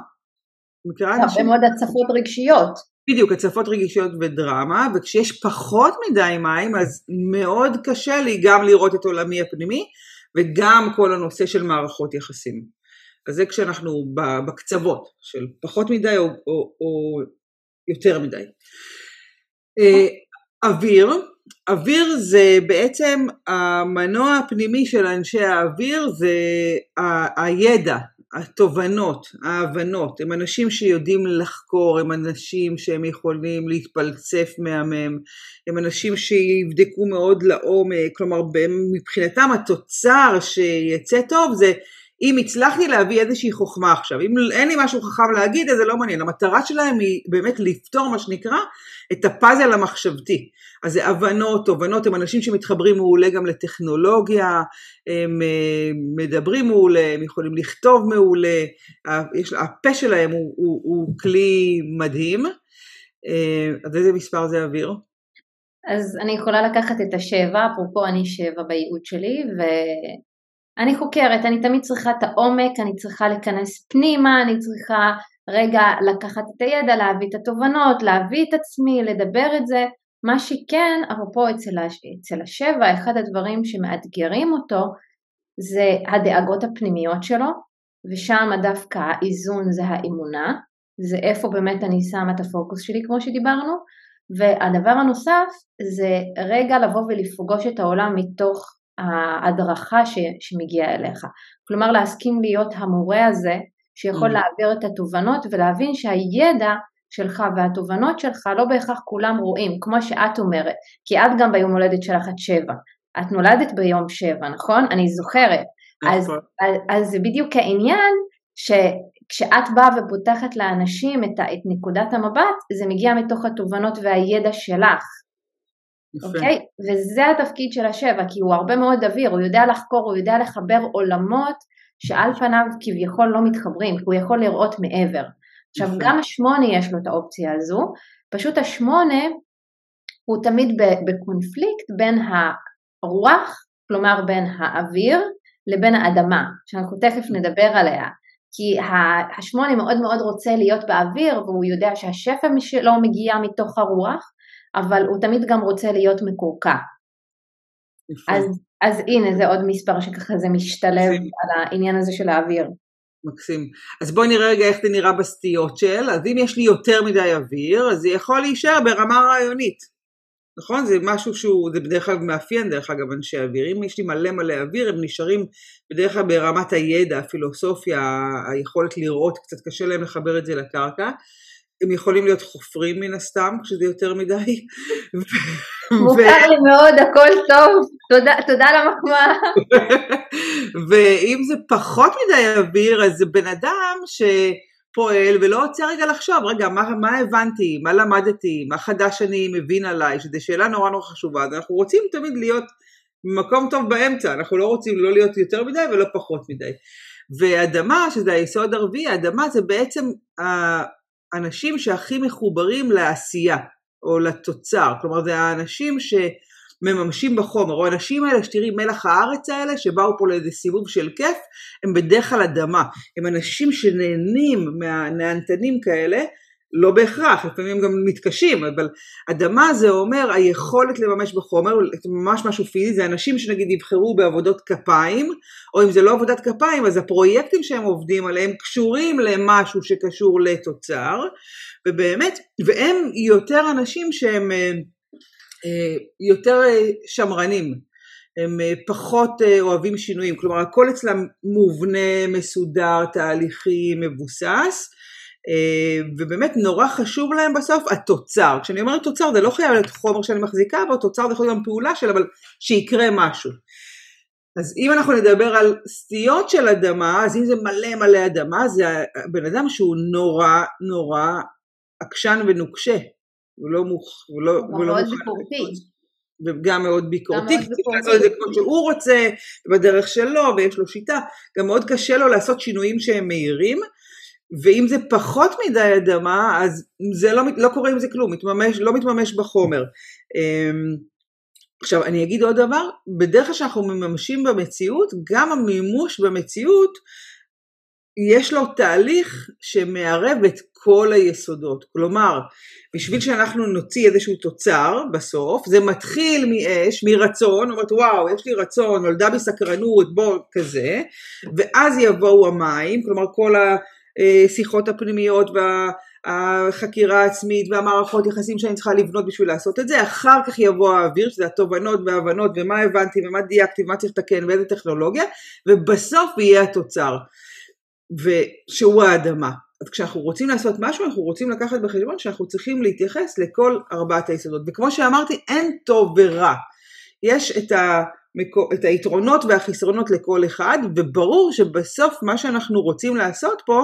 מכירה אנשים? הרבה מאוד הצפות רגשיות. בדיוק, הצפות רגשיות ודרמה, וכשיש פחות מדי מים, אז מאוד קשה לי גם לראות את עולמי הפנימי, וגם כל הנושא של מערכות יחסים. אז זה כשאנחנו בקצוות של פחות מדי או, או, או יותר מדי. אה, אוויר, אוויר זה בעצם המנוע הפנימי של אנשי האוויר, זה הידע, התובנות, ההבנות, הם אנשים שיודעים לחקור, הם אנשים שהם יכולים להתפלצף מהמם, הם אנשים שיבדקו מאוד לעומק, כלומר מבחינתם התוצר שיצא טוב זה אם הצלחתי להביא איזושהי חוכמה עכשיו, אם אין לי משהו חכם להגיד אז זה לא מעניין, המטרה שלהם היא באמת לפתור מה שנקרא את הפאזל המחשבתי. אז זה הבנות, תובנות, הם אנשים שמתחברים מעולה גם לטכנולוגיה, הם אה, מדברים מעולה, הם יכולים לכתוב מעולה, יש, הפה שלהם הוא, הוא, הוא כלי מדהים. אה, אז איזה מספר זה אוויר? אז אני יכולה לקחת את השבע, אפרופו אני שבע בייעוד שלי, ואני חוקרת, אני תמיד צריכה את העומק, אני צריכה להיכנס פנימה, אני צריכה רגע לקחת את הידע, להביא את התובנות, להביא את עצמי, לדבר את זה. מה שכן, אפרופו אצל, אצל השבע, אחד הדברים שמאתגרים אותו זה הדאגות הפנימיות שלו, ושם דווקא האיזון זה האמונה, זה איפה באמת אני שמה את הפוקוס שלי כמו שדיברנו, והדבר הנוסף זה רגע לבוא ולפגוש את העולם מתוך ההדרכה ש, שמגיעה אליך. כלומר להסכים להיות המורה הזה שיכול mm. להעביר את התובנות ולהבין שהידע שלך והתובנות שלך לא בהכרח כולם רואים, כמו שאת אומרת, כי את גם ביום הולדת שלך את שבע. את נולדת ביום שבע, נכון? אני זוכרת. אז, נכון. אז, אז זה בדיוק העניין שכשאת באה ופותחת לאנשים את, את נקודת המבט, זה מגיע מתוך התובנות והידע שלך. אוקיי? Okay? וזה התפקיד של השבע, כי הוא הרבה מאוד אוויר, הוא יודע לחקור, הוא יודע לחבר עולמות שעל פניו כביכול לא מתחברים, כי הוא יכול לראות מעבר. עכשיו גם השמונה יש לו את האופציה הזו, פשוט השמונה הוא תמיד בקונפליקט בין הרוח, כלומר בין האוויר, לבין האדמה, שאנחנו תכף נדבר עליה. כי השמונה מאוד מאוד רוצה להיות באוויר והוא יודע שהשפע שלו מגיע מתוך הרוח, אבל הוא תמיד גם רוצה להיות מקורקע. אז, אז הנה זה עוד מספר שככה זה משתלב מקסים. על העניין הזה של האוויר. מקסים. אז בואי נראה רגע איך זה נראה בסטיות של, אז אם יש לי יותר מדי אוויר, אז זה יכול להישאר ברמה רעיונית. נכון? זה משהו שהוא, זה בדרך כלל מאפיין דרך אגב אנשי אוויר. אם יש לי מלא מלא אוויר, הם נשארים בדרך כלל ברמת הידע, הפילוסופיה, היכולת לראות, קצת קשה להם לחבר את זה לקרקע. הם יכולים להיות חופרים מן הסתם, כשזה יותר מדי. מוכר לי מאוד, הכל טוב, תודה, תודה על המחמאה. ואם זה פחות מדי אוויר, אז זה בן אדם שפועל ולא רוצה רגע לחשוב, רגע, מה, מה הבנתי, מה למדתי, מה חדש אני מבין עליי, שזו שאלה נורא נורא חשובה, אז אנחנו רוצים תמיד להיות במקום טוב באמצע, אנחנו לא רוצים לא להיות יותר מדי ולא פחות מדי. ואדמה, שזה היסוד הרביעי, אדמה זה בעצם האנשים שהכי מחוברים לעשייה או לתוצר, כלומר זה האנשים שמממשים בחומר, או האנשים האלה שתראי מלח הארץ האלה שבאו פה לאיזה סיבוב של כיף, הם בדרך כלל אדמה, הם אנשים שנהנים מהנהנתנים כאלה, לא בהכרח, לפעמים גם מתקשים, אבל אדמה זה אומר היכולת לממש בחומר, ממש משהו פיזי, זה אנשים שנגיד יבחרו בעבודות כפיים, או אם זה לא עבודת כפיים, אז הפרויקטים שהם עובדים עליהם קשורים למשהו שקשור לתוצר, ובאמת, והם יותר אנשים שהם אה, אה, יותר אה, שמרנים, הם פחות אוהבים שינויים, כלומר הכל אצלם מובנה, מסודר, תהליכי, מבוסס, ובאמת נורא חשוב להם בסוף התוצר. כשאני אומרת תוצר זה לא חייב להיות חומר שאני מחזיקה בו, תוצר זה יכול להיות גם פעולה של, אבל שיקרה משהו. אז אם אנחנו נדבר על סטיות של אדמה, אז אם זה מלא מלא אדמה, זה בן אדם שהוא נורא נורא עקשן ונוקשה. הוא לא מוכ... הוא לא, הוא לא מאוד ביקורתי. וגם מאוד ביקורתי, לעשות את זה כמו שהוא רוצה, בדרך שלו, ויש לו שיטה, גם מאוד קשה לו לעשות שינויים שהם מהירים, ואם זה פחות מדי אדמה, אז זה לא, לא קורה עם זה כלום, מתממש, לא מתממש בחומר. אמ, עכשיו אני אגיד עוד דבר, בדרך כלל שאנחנו מממשים במציאות, גם המימוש במציאות יש לו תהליך שמערב את כל היסודות. כלומר, בשביל שאנחנו נוציא איזשהו תוצר בסוף, זה מתחיל מאש, מרצון, אומרת וואו, יש לי רצון, נולדה בי סקרנות, בוא, כזה, ואז יבואו המים, כלומר כל השיחות הפנימיות והחקירה העצמית והמערכות יחסים שאני צריכה לבנות בשביל לעשות את זה, אחר כך יבוא האוויר, שזה התובנות וההבנות ומה הבנתי ומה דייקתי ומה צריך לתקן ואיזה טכנולוגיה, ובסוף יהיה התוצר. ושהוא האדמה. אז כשאנחנו רוצים לעשות משהו, אנחנו רוצים לקחת בחשבון שאנחנו צריכים להתייחס לכל ארבעת היסודות. וכמו שאמרתי, אין טוב ורע. יש את, המקו, את היתרונות והחסרונות לכל אחד, וברור שבסוף מה שאנחנו רוצים לעשות פה,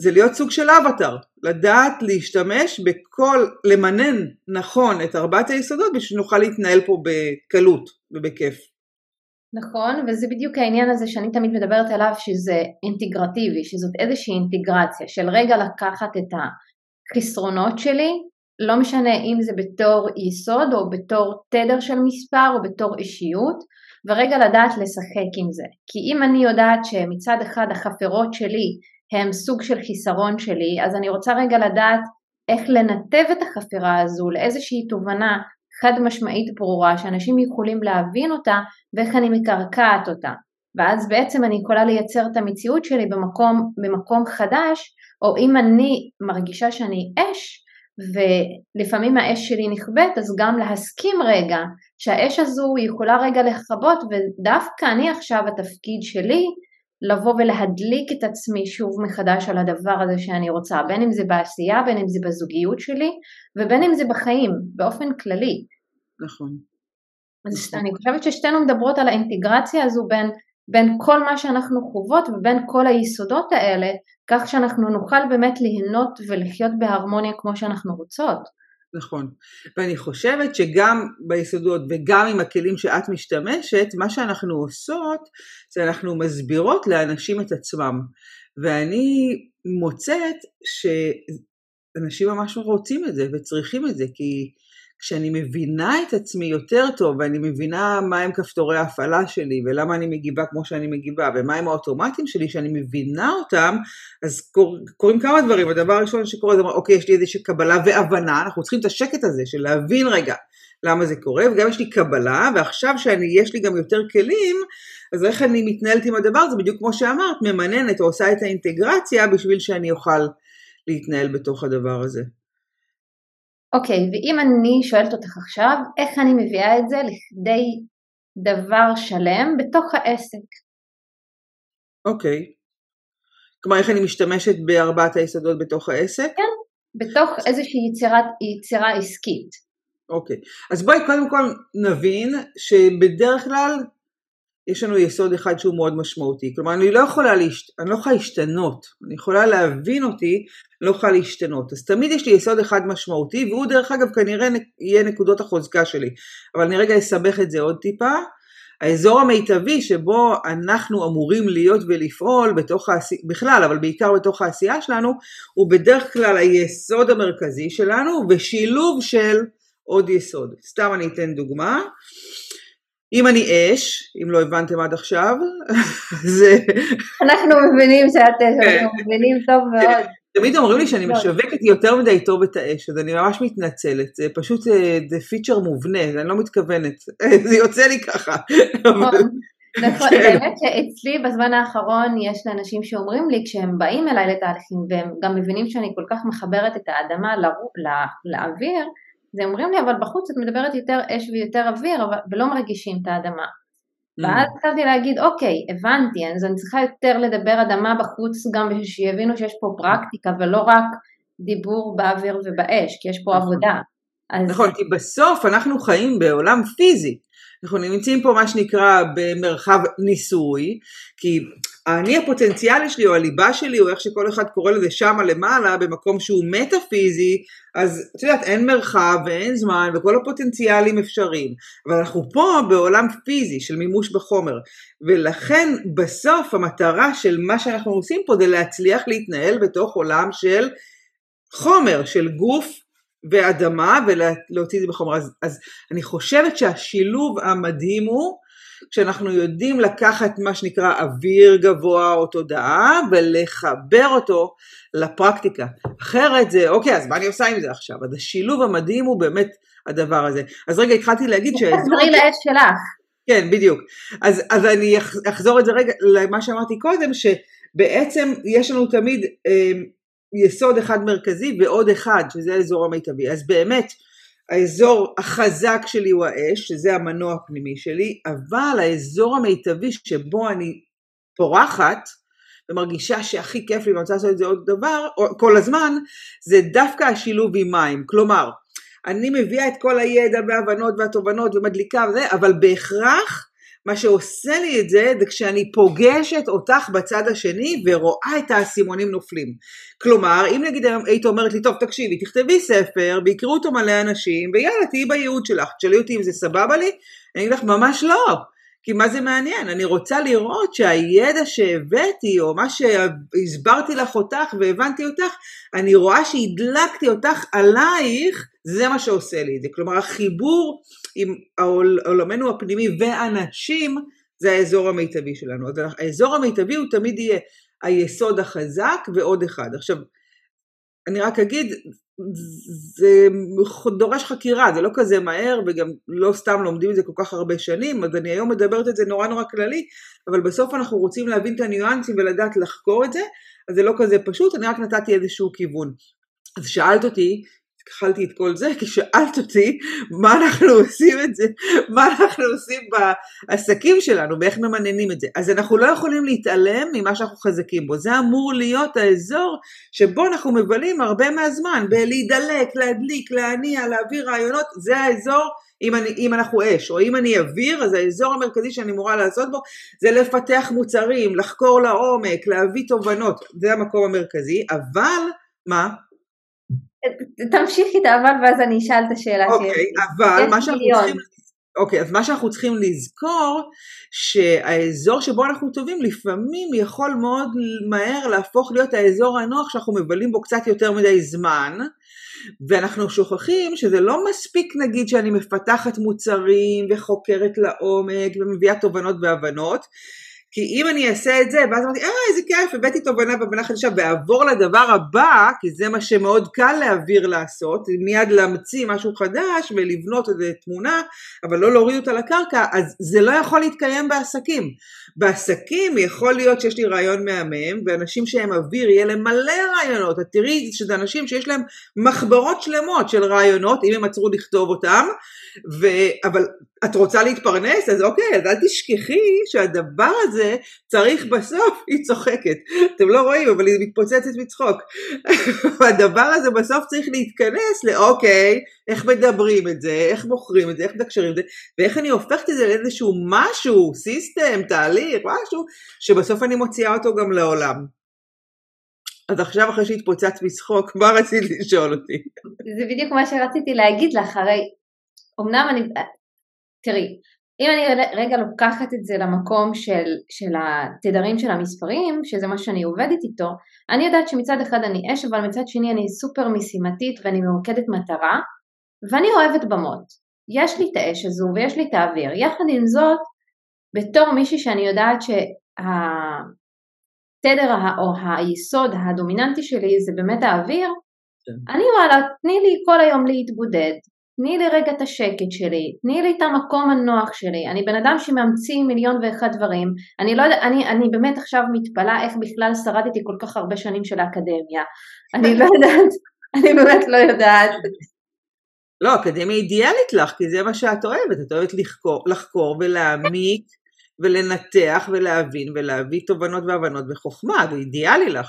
זה להיות סוג של אבטר, לדעת להשתמש בכל, למנן נכון את ארבעת היסודות בשביל שנוכל להתנהל פה בקלות ובכיף. נכון, וזה בדיוק העניין הזה שאני תמיד מדברת עליו שזה אינטגרטיבי, שזאת איזושהי אינטגרציה של רגע לקחת את החסרונות שלי, לא משנה אם זה בתור יסוד או בתור תדר של מספר או בתור אישיות, ורגע לדעת לשחק עם זה. כי אם אני יודעת שמצד אחד החפרות שלי הם סוג של חיסרון שלי, אז אני רוצה רגע לדעת איך לנתב את החפירה הזו לאיזושהי תובנה חד משמעית ברורה שאנשים יכולים להבין אותה ואיך אני מקרקעת אותה. ואז בעצם אני יכולה לייצר את המציאות שלי במקום, במקום חדש, או אם אני מרגישה שאני אש, ולפעמים האש שלי נכבדת, אז גם להסכים רגע שהאש הזו יכולה רגע לכבות, ודווקא אני עכשיו התפקיד שלי לבוא ולהדליק את עצמי שוב מחדש על הדבר הזה שאני רוצה, בין אם זה בעשייה, בין אם זה בזוגיות שלי, ובין אם זה בחיים, באופן כללי. נכון. אז נכון. אני חושבת ששתינו מדברות על האינטגרציה הזו בין, בין כל מה שאנחנו חוות ובין כל היסודות האלה, כך שאנחנו נוכל באמת ליהנות ולחיות בהרמוניה כמו שאנחנו רוצות. נכון, ואני חושבת שגם ביסודות וגם עם הכלים שאת משתמשת, מה שאנחנו עושות זה אנחנו מסבירות לאנשים את עצמם. ואני מוצאת שאנשים ממש רוצים את זה וצריכים את זה, כי כשאני מבינה את עצמי יותר טוב ואני מבינה מהם כפתורי ההפעלה שלי ולמה אני מגיבה כמו שאני מגיבה ומהם האוטומטים שלי שאני מבינה אותם אז קור, קורים כמה דברים. הדבר הראשון שקורה זה אוקיי יש לי איזושהי קבלה והבנה. אנחנו צריכים את השקט הזה של להבין רגע למה זה קורה? וגם יש לי קבלה ועכשיו שיש לי גם יותר כלים אז איך אני מתנהלת עם הדבר הזה? בדיוק כמו שאמרת ממננת או עושה את האינטגרציה בשביל שאני אוכל להתנהל בתוך הדבר הזה. אוקיי, ואם אני שואלת אותך עכשיו, איך אני מביאה את זה לכדי דבר שלם בתוך העסק? אוקיי. כלומר, איך אני משתמשת בארבעת היסודות בתוך העסק? כן, בתוך איזושהי יצירת, יצירה עסקית. אוקיי, אז בואי קודם כל נבין שבדרך כלל יש לנו יסוד אחד שהוא מאוד משמעותי. כלומר, אני לא יכולה, להשת... אני לא יכולה להשתנות, אני יכולה להבין אותי, אני לא יכולה להשתנות. אז תמיד יש לי יסוד אחד משמעותי, והוא דרך אגב כנראה יהיה נקודות החוזקה שלי. אבל אני רגע אסבך את זה עוד טיפה. האזור המיטבי שבו אנחנו אמורים להיות ולפעול בתוך העשייה, בכלל, אבל בעיקר בתוך העשייה שלנו, הוא בדרך כלל היסוד המרכזי שלנו, ושילוב של עוד יסוד. סתם אני אתן דוגמה. אם אני אש, אם לא הבנתם עד עכשיו, אז... אנחנו מבינים שאת אש, אנחנו כן. מבינים טוב מאוד. תמיד אומרים לי שאני לא. משווקת יותר מדי טוב את האש, אז אני ממש מתנצלת, זה פשוט, אה, זה פיצ'ר מובנה, אני לא מתכוונת, זה יוצא לי ככה. נכון. נכון, כן. באמת שאצלי בזמן האחרון יש לאנשים שאומרים לי כשהם באים אליי לתהליכים והם גם מבינים שאני כל כך מחברת את האדמה לאוויר, זה אומרים לי אבל בחוץ את מדברת יותר אש ויותר אוויר ולא מרגישים את האדמה. Mm. ואז התחלתי להגיד אוקיי הבנתי אז אני צריכה יותר לדבר אדמה בחוץ גם בשביל שיבינו שיש פה פרקטיקה ולא רק דיבור באוויר ובאש כי יש פה נכון. עבודה. אז... נכון כי בסוף אנחנו חיים בעולם פיזי אנחנו נמצאים פה מה שנקרא במרחב ניסוי, כי האני הפוטנציאלי שלי או הליבה שלי או איך שכל אחד קורא לזה שמה למעלה במקום שהוא מטאפיזי אז את יודעת אין מרחב ואין זמן וכל הפוטנציאלים אפשריים אבל אנחנו פה בעולם פיזי של מימוש בחומר ולכן בסוף המטרה של מה שאנחנו עושים פה זה להצליח להתנהל בתוך עולם של חומר של גוף ואדמה ולהוציא את זה בחומר. אז, אז אני חושבת שהשילוב המדהים הוא כשאנחנו יודעים לקחת מה שנקרא אוויר גבוה או תודעה ולחבר אותו לפרקטיקה. אחרת זה, אוקיי, אז מה אני עושה עם זה עכשיו? אז השילוב המדהים הוא באמת הדבר הזה. אז רגע, התחלתי להגיד ש... תחזרי לעת שלך. כן, בדיוק. אז, אז אני אחזור את זה רגע למה שאמרתי קודם, שבעצם יש לנו תמיד... אה, יסוד אחד מרכזי ועוד אחד שזה האזור המיטבי אז באמת האזור החזק שלי הוא האש שזה המנוע הפנימי שלי אבל האזור המיטבי שבו אני פורחת ומרגישה שהכי כיף לי ואני רוצה לעשות את זה עוד דבר כל הזמן זה דווקא השילוב עם מים. כלומר אני מביאה את כל הידע וההבנות והתובנות ומדליקה וזה אבל בהכרח מה שעושה לי את זה זה כשאני פוגשת אותך בצד השני ורואה את האסימונים נופלים. כלומר, אם נגיד היית אומרת לי, טוב תקשיבי, תכתבי ספר, ויקראו אותו מלא אנשים, ויאללה תהיי בייעוד שלך, תשאלי אותי אם זה סבבה לי, אני אגיד לך ממש לא. כי מה זה מעניין? אני רוצה לראות שהידע שהבאתי, או מה שהסברתי לך אותך והבנתי אותך, אני רואה שהדלקתי אותך עלייך, זה מה שעושה לי את זה. כלומר, החיבור עם עולמנו הפנימי ואנשים, זה האזור המיטבי שלנו. אז האזור המיטבי הוא תמיד יהיה היסוד החזק ועוד אחד. עכשיו, אני רק אגיד, זה דורש חקירה, זה לא כזה מהר וגם לא סתם לומדים את זה כל כך הרבה שנים, אז אני היום מדברת את זה נורא נורא כללי, אבל בסוף אנחנו רוצים להבין את הניואנסים ולדעת לחקור את זה, אז זה לא כזה פשוט, אני רק נתתי איזשהו כיוון. אז שאלת אותי התחלתי את כל זה כי שאלת אותי מה אנחנו עושים את זה, מה אנחנו עושים בעסקים שלנו ואיך ממננים את זה. אז אנחנו לא יכולים להתעלם ממה שאנחנו חזקים בו, זה אמור להיות האזור שבו אנחנו מבלים הרבה מהזמן, בלהידלק, להדליק, להניע, להעביר רעיונות, זה האזור אם, אני, אם אנחנו אש, או אם אני אוויר, אז האזור המרכזי שאני אמורה לעשות בו זה לפתח מוצרים, לחקור לעומק, להביא תובנות, זה המקום המרכזי, אבל מה? תמשיכי את האבל ואז אני אשאל את השאלה אוקיי, שיש אבל מה שאנחנו צריכים... אוקיי, אז מה שאנחנו צריכים לזכור, שהאזור שבו אנחנו טובים לפעמים יכול מאוד מהר להפוך להיות האזור הנוח שאנחנו מבלים בו קצת יותר מדי זמן, ואנחנו שוכחים שזה לא מספיק נגיד שאני מפתחת מוצרים וחוקרת לעומק ומביאה תובנות והבנות, כי אם אני אעשה את זה, ואז אמרתי, אה, איזה כיף, הבאתי תובנה והבנה חדשה, ואעבור לדבר הבא, כי זה מה שמאוד קל להעביר לעשות, מיד להמציא משהו חדש ולבנות איזה תמונה, אבל לא להוריד אותה לקרקע, אז זה לא יכול להתקיים בעסקים. בעסקים יכול להיות שיש לי רעיון מהמם, ואנשים שהם אוויר, יהיה להם מלא רעיונות. את תראי שזה אנשים שיש להם מחברות שלמות של רעיונות, אם הם עצרו לכתוב אותם, ו... אבל את רוצה להתפרנס? אז אוקיי, אז אל תשכחי שהדבר הזה צריך בסוף, היא צוחקת. אתם לא רואים, אבל היא מתפוצצת מצחוק. הדבר הזה בסוף צריך להתכנס לאוקיי, איך מדברים את זה, איך מוכרים את זה, איך מתקשרים את זה, ואיך אני הופכת את זה לאיזשהו משהו, סיסטם, תהליך, משהו, שבסוף אני מוציאה אותו גם לעולם. אז עכשיו אחרי שהתפוצץ מצחוק, מה רצית לשאול אותי? זה בדיוק מה שרציתי להגיד לך, הרי אמנם אני, תראי, אם אני רגע לוקחת את זה למקום של, של התדרים של המספרים, שזה מה שאני עובדת איתו, אני יודעת שמצד אחד אני אש, אבל מצד שני אני סופר משימתית ואני ממוקדת מטרה, ואני אוהבת במות. יש לי את האש הזו ויש לי את האוויר. יחד עם זאת, בתור מישהי שאני יודעת שה... התדר או היסוד הדומיננטי שלי זה באמת האוויר, כן. אני וואלה, תני לי כל היום להתבודד, תני לי רגע את השקט שלי, תני לי את המקום הנוח שלי, אני בן אדם שממציא מיליון ואחד דברים, אני לא יודעת, אני, אני באמת עכשיו מתפלאה איך בכלל שרדתי כל כך הרבה שנים של האקדמיה, אני לא יודעת, אני באמת לא יודעת. לא, אקדמיה אידיאלית לך, כי זה מה שאת אוהבת, את אוהבת לחקור, לחקור ולהעמיק ולנתח ולהבין ולהביא תובנות והבנות בחוכמה, זה אידיאלי לך.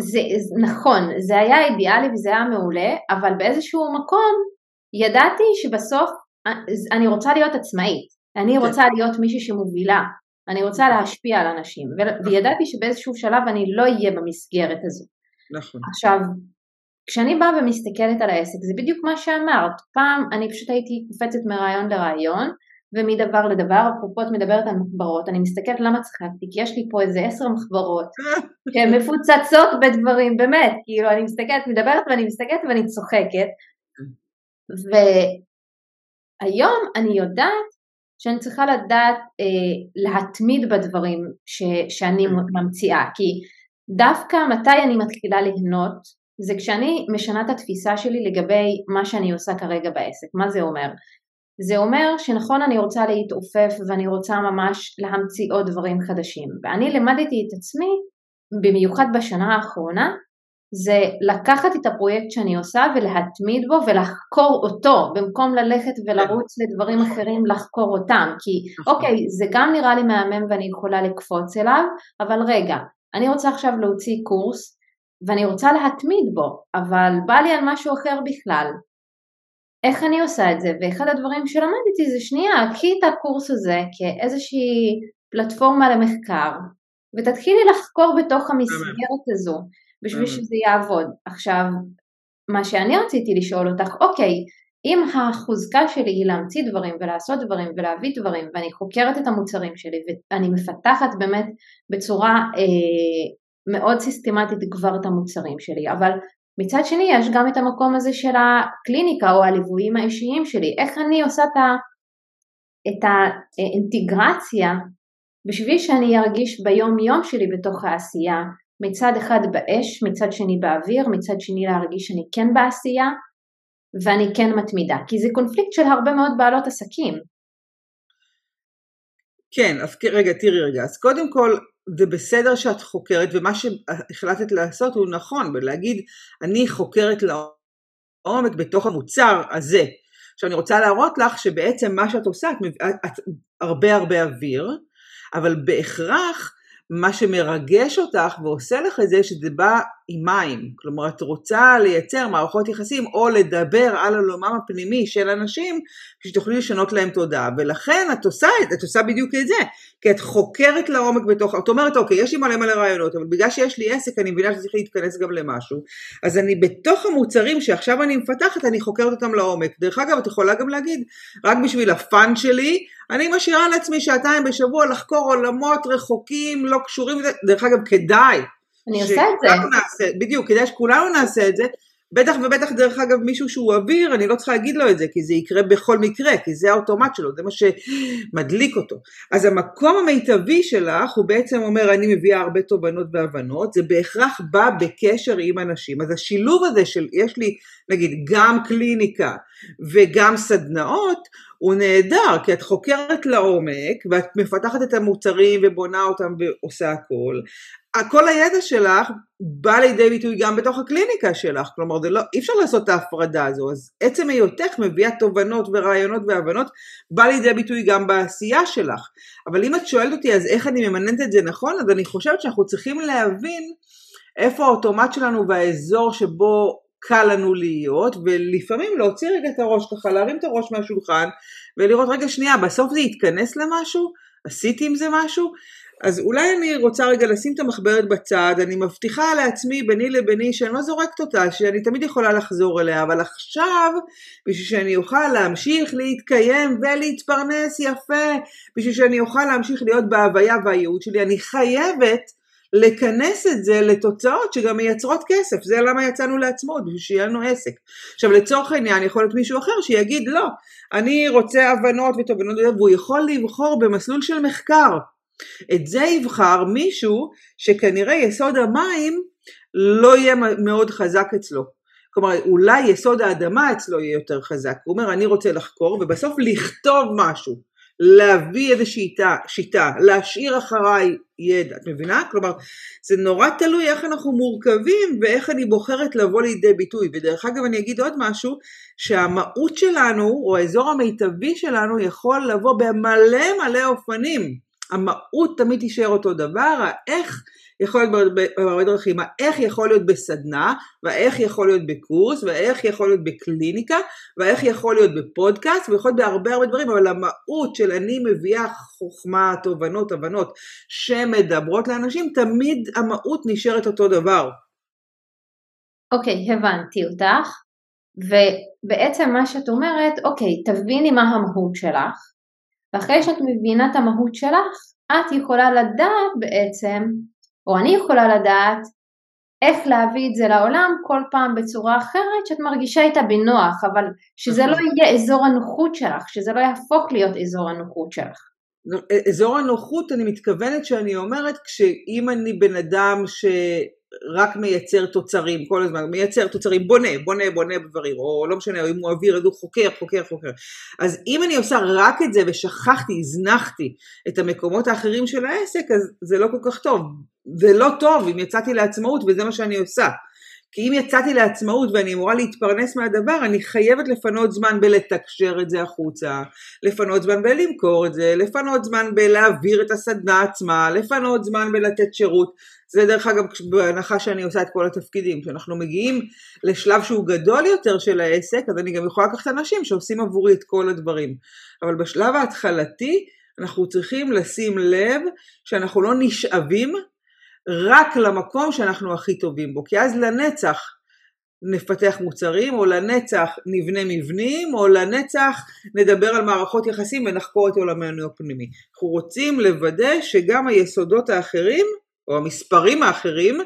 זה, זה נכון, זה היה אידיאלי וזה היה מעולה, אבל באיזשהו מקום ידעתי שבסוף אני רוצה להיות עצמאית, אני כן. רוצה להיות מישהי שמובילה, אני רוצה נכון. להשפיע על אנשים. וידעתי שבאיזשהו שלב אני לא אהיה במסגרת הזו. נכון. עכשיו, כשאני באה ומסתכלת על העסק, זה בדיוק מה שאמרת, פעם אני פשוט הייתי קופצת מרעיון לרעיון, ומדבר לדבר, הקופות מדברת על מחברות, אני מסתכלת למה צחקתי, כי יש לי פה איזה עשר מחברות שהן מפוצצות בדברים, באמת, כאילו אני מסתכלת, מדברת ואני מסתכלת ואני צוחקת, והיום אני יודעת שאני צריכה לדעת אה, להתמיד בדברים ש, שאני ממציאה, כי דווקא מתי אני מתחילה ליהנות זה כשאני משנה את התפיסה שלי לגבי מה שאני עושה כרגע בעסק, מה זה אומר? זה אומר שנכון אני רוצה להתעופף ואני רוצה ממש להמציא עוד דברים חדשים. ואני למדתי את עצמי במיוחד בשנה האחרונה זה לקחת את הפרויקט שאני עושה ולהתמיד בו ולחקור אותו במקום ללכת ולרוץ לדברים אחרים לחקור אותם. כי נכון. אוקיי זה גם נראה לי מהמם ואני יכולה לקפוץ אליו אבל רגע אני רוצה עכשיו להוציא קורס ואני רוצה להתמיד בו אבל בא לי על משהו אחר בכלל. איך אני עושה את זה? ואחד הדברים שלמדתי זה שנייה קחי את הקורס הזה כאיזושהי פלטפורמה למחקר ותתחילי לחקור בתוך המסגרת הזו בשביל שזה יעבוד. עכשיו, מה שאני רציתי לשאול אותך, אוקיי, אם החוזקה שלי היא להמציא דברים ולעשות דברים ולהביא דברים ואני חוקרת את המוצרים שלי ואני מפתחת באמת בצורה אה, מאוד סיסטמטית כבר את המוצרים שלי, אבל מצד שני יש גם את המקום הזה של הקליניקה או הליוויים האישיים שלי, איך אני עושה את, ה, את האינטגרציה בשביל שאני ארגיש ביום יום שלי בתוך העשייה מצד אחד באש, מצד שני באוויר, מצד שני להרגיש שאני כן בעשייה ואני כן מתמידה, כי זה קונפליקט של הרבה מאוד בעלות עסקים. כן, אז רגע, תראי רגע, אז קודם כל זה בסדר שאת חוקרת ומה שהחלטת לעשות הוא נכון, ולהגיד אני חוקרת לעומק בתוך המוצר הזה. עכשיו אני רוצה להראות לך שבעצם מה שאת עושה, את, את הרבה הרבה אוויר, אבל בהכרח מה שמרגש אותך ועושה לך את זה שזה בא עם מים. כלומר, את רוצה לייצר מערכות יחסים או לדבר על עולמם הפנימי של אנשים שתוכלי לשנות להם תודעה. ולכן את עושה את את עושה בדיוק את זה. כי את חוקרת לעומק בתוך, את אומרת, אוקיי, יש לי מלא מלא רעיונות, אבל בגלל שיש לי עסק, אני מבינה שצריך להתכנס גם למשהו. אז אני בתוך המוצרים שעכשיו אני מפתחת, אני חוקרת אותם לעומק. דרך אגב, את יכולה גם להגיד, רק בשביל הפאן שלי, אני משאירה לעצמי שעתיים בשבוע לחקור עולמות רחוקים, לא קשורים, דרך אגב, כדאי. אני עושה את זה. נעשה, בדיוק, כדאי שכולנו נעשה את זה. בטח ובטח דרך אגב מישהו שהוא אוויר, אני לא צריכה להגיד לו את זה, כי זה יקרה בכל מקרה, כי זה האוטומט שלו, זה מה שמדליק אותו. אז המקום המיטבי שלך, הוא בעצם אומר, אני מביאה הרבה תובנות והבנות, זה בהכרח בא בקשר עם אנשים. אז השילוב הזה של, יש לי נגיד גם קליניקה וגם סדנאות, הוא נהדר, כי את חוקרת לעומק, ואת מפתחת את המוצרים ובונה אותם ועושה הכל. כל הידע שלך בא לידי ביטוי גם בתוך הקליניקה שלך, כלומר זה לא, אי אפשר לעשות את ההפרדה הזו, אז עצם היותך מביאה תובנות ורעיונות והבנות, בא לידי ביטוי גם בעשייה שלך. אבל אם את שואלת אותי אז איך אני ממננת את זה נכון, אז אני חושבת שאנחנו צריכים להבין איפה האוטומט שלנו והאזור שבו קל לנו להיות, ולפעמים להוציא רגע את הראש ככה, להרים את הראש מהשולחן, ולראות רגע שנייה, בסוף זה יתכנס למשהו? עשיתי עם זה משהו? אז אולי אני רוצה רגע לשים את המחברת בצד, אני מבטיחה לעצמי ביני לביני שאני לא זורקת אותה, שאני תמיד יכולה לחזור אליה, אבל עכשיו, בשביל שאני אוכל להמשיך להתקיים ולהתפרנס יפה, בשביל שאני אוכל להמשיך להיות בהוויה והייעוד שלי, אני חייבת לכנס את זה לתוצאות שגם מייצרות כסף, זה למה יצאנו לעצמאות, בשביל שיהיה לנו עסק. עכשיו לצורך העניין יכול להיות מישהו אחר שיגיד לא, אני רוצה הבנות ותובנות והוא יכול לבחור במסלול של מחקר. את זה יבחר מישהו שכנראה יסוד המים לא יהיה מאוד חזק אצלו. כלומר אולי יסוד האדמה אצלו יהיה יותר חזק. הוא אומר אני רוצה לחקור ובסוף לכתוב משהו. להביא איזו שיטה, שיטה, להשאיר אחריי ידע, את מבינה? כלומר, זה נורא תלוי איך אנחנו מורכבים ואיך אני בוחרת לבוא לידי ביטוי. ודרך אגב אני אגיד עוד משהו, שהמהות שלנו, או האזור המיטבי שלנו, יכול לבוא במלא מלא אופנים. המהות תמיד תישאר אותו דבר, האיך יכול להיות בהרבה דרכים, האיך יכול להיות בסדנה, והאיך יכול להיות בקורס, והאיך יכול להיות בקליניקה, והאיך יכול להיות בפודקאסט, ויכול להיות בהרבה הרבה דברים, אבל המהות של אני מביאה חוכמה, תובנות, הבנות שמדברות לאנשים, תמיד המהות נשארת אותו דבר. אוקיי, okay, הבנתי אותך, ובעצם מה שאת אומרת, אוקיי, okay, תביני מה המהות שלך, ואחרי שאת מבינה את המהות שלך, את יכולה לדעת בעצם או אני יכולה לדעת איך להביא את זה לעולם כל פעם בצורה אחרת שאת מרגישה איתה בנוח, אבל שזה לא. יהיה אזור הנוחות שלך, שזה לא יהפוך להיות אזור הנוחות שלך. אזור הנוחות אני מתכוונת שאני אומרת כשאם אני בן אדם ש... רק מייצר תוצרים כל הזמן, מייצר תוצרים, בונה, בונה, בונה דברים, או לא משנה, אם הוא אוויר, אז הוא חוקר, חוקר, חוקר. אז אם אני עושה רק את זה ושכחתי, הזנחתי את המקומות האחרים של העסק, אז זה לא כל כך טוב. זה לא טוב אם יצאתי לעצמאות וזה מה שאני עושה. כי אם יצאתי לעצמאות ואני אמורה להתפרנס מהדבר, אני חייבת לפנות זמן בלתקשר את זה החוצה, לפנות זמן בלמכור את זה, לפנות זמן בלהעביר את הסדנה עצמה, לפנות זמן בלתת שירות. זה דרך אגב בהנחה שאני עושה את כל התפקידים. כשאנחנו מגיעים לשלב שהוא גדול יותר של העסק, אז אני גם יכולה לקחת אנשים שעושים עבורי את כל הדברים. אבל בשלב ההתחלתי אנחנו צריכים לשים לב שאנחנו לא נשאבים רק למקום שאנחנו הכי טובים בו, כי אז לנצח נפתח מוצרים, או לנצח נבנה מבנים, או לנצח נדבר על מערכות יחסים ונחקור את עולמנו הפנימי. אנחנו רוצים לוודא שגם היסודות האחרים, או המספרים האחרים,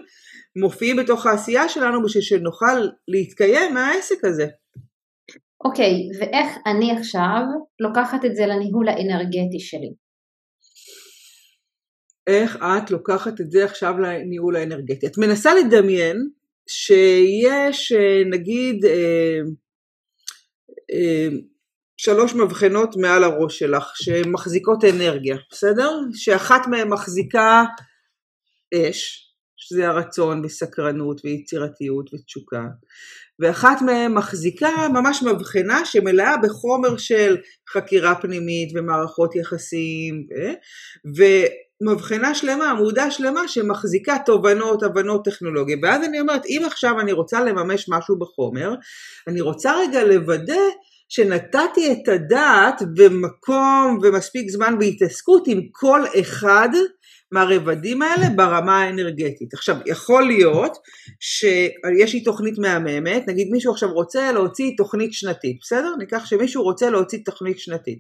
מופיעים בתוך העשייה שלנו בשביל שנוכל להתקיים מהעסק הזה. אוקיי, okay, ואיך אני עכשיו לוקחת את זה לניהול האנרגטי שלי? איך את לוקחת את זה עכשיו לניהול האנרגטי. את מנסה לדמיין שיש נגיד אה, אה, שלוש מבחנות מעל הראש שלך שמחזיקות אנרגיה, בסדר? שאחת מהן מחזיקה אש, שזה הרצון וסקרנות ויצירתיות ותשוקה, ואחת מהן מחזיקה ממש מבחנה שמלאה בחומר של חקירה פנימית ומערכות יחסים, ו... מבחנה שלמה, עמודה שלמה שמחזיקה תובנות, הבנות, טכנולוגיה. ואז אני אומרת, אם עכשיו אני רוצה לממש משהו בחומר, אני רוצה רגע לוודא שנתתי את הדעת במקום ומספיק זמן בהתעסקות עם כל אחד מהרבדים האלה ברמה האנרגטית. עכשיו, יכול להיות שיש לי תוכנית מהממת, נגיד מישהו עכשיו רוצה להוציא תוכנית שנתית, בסדר? ניקח שמישהו רוצה להוציא תוכנית שנתית.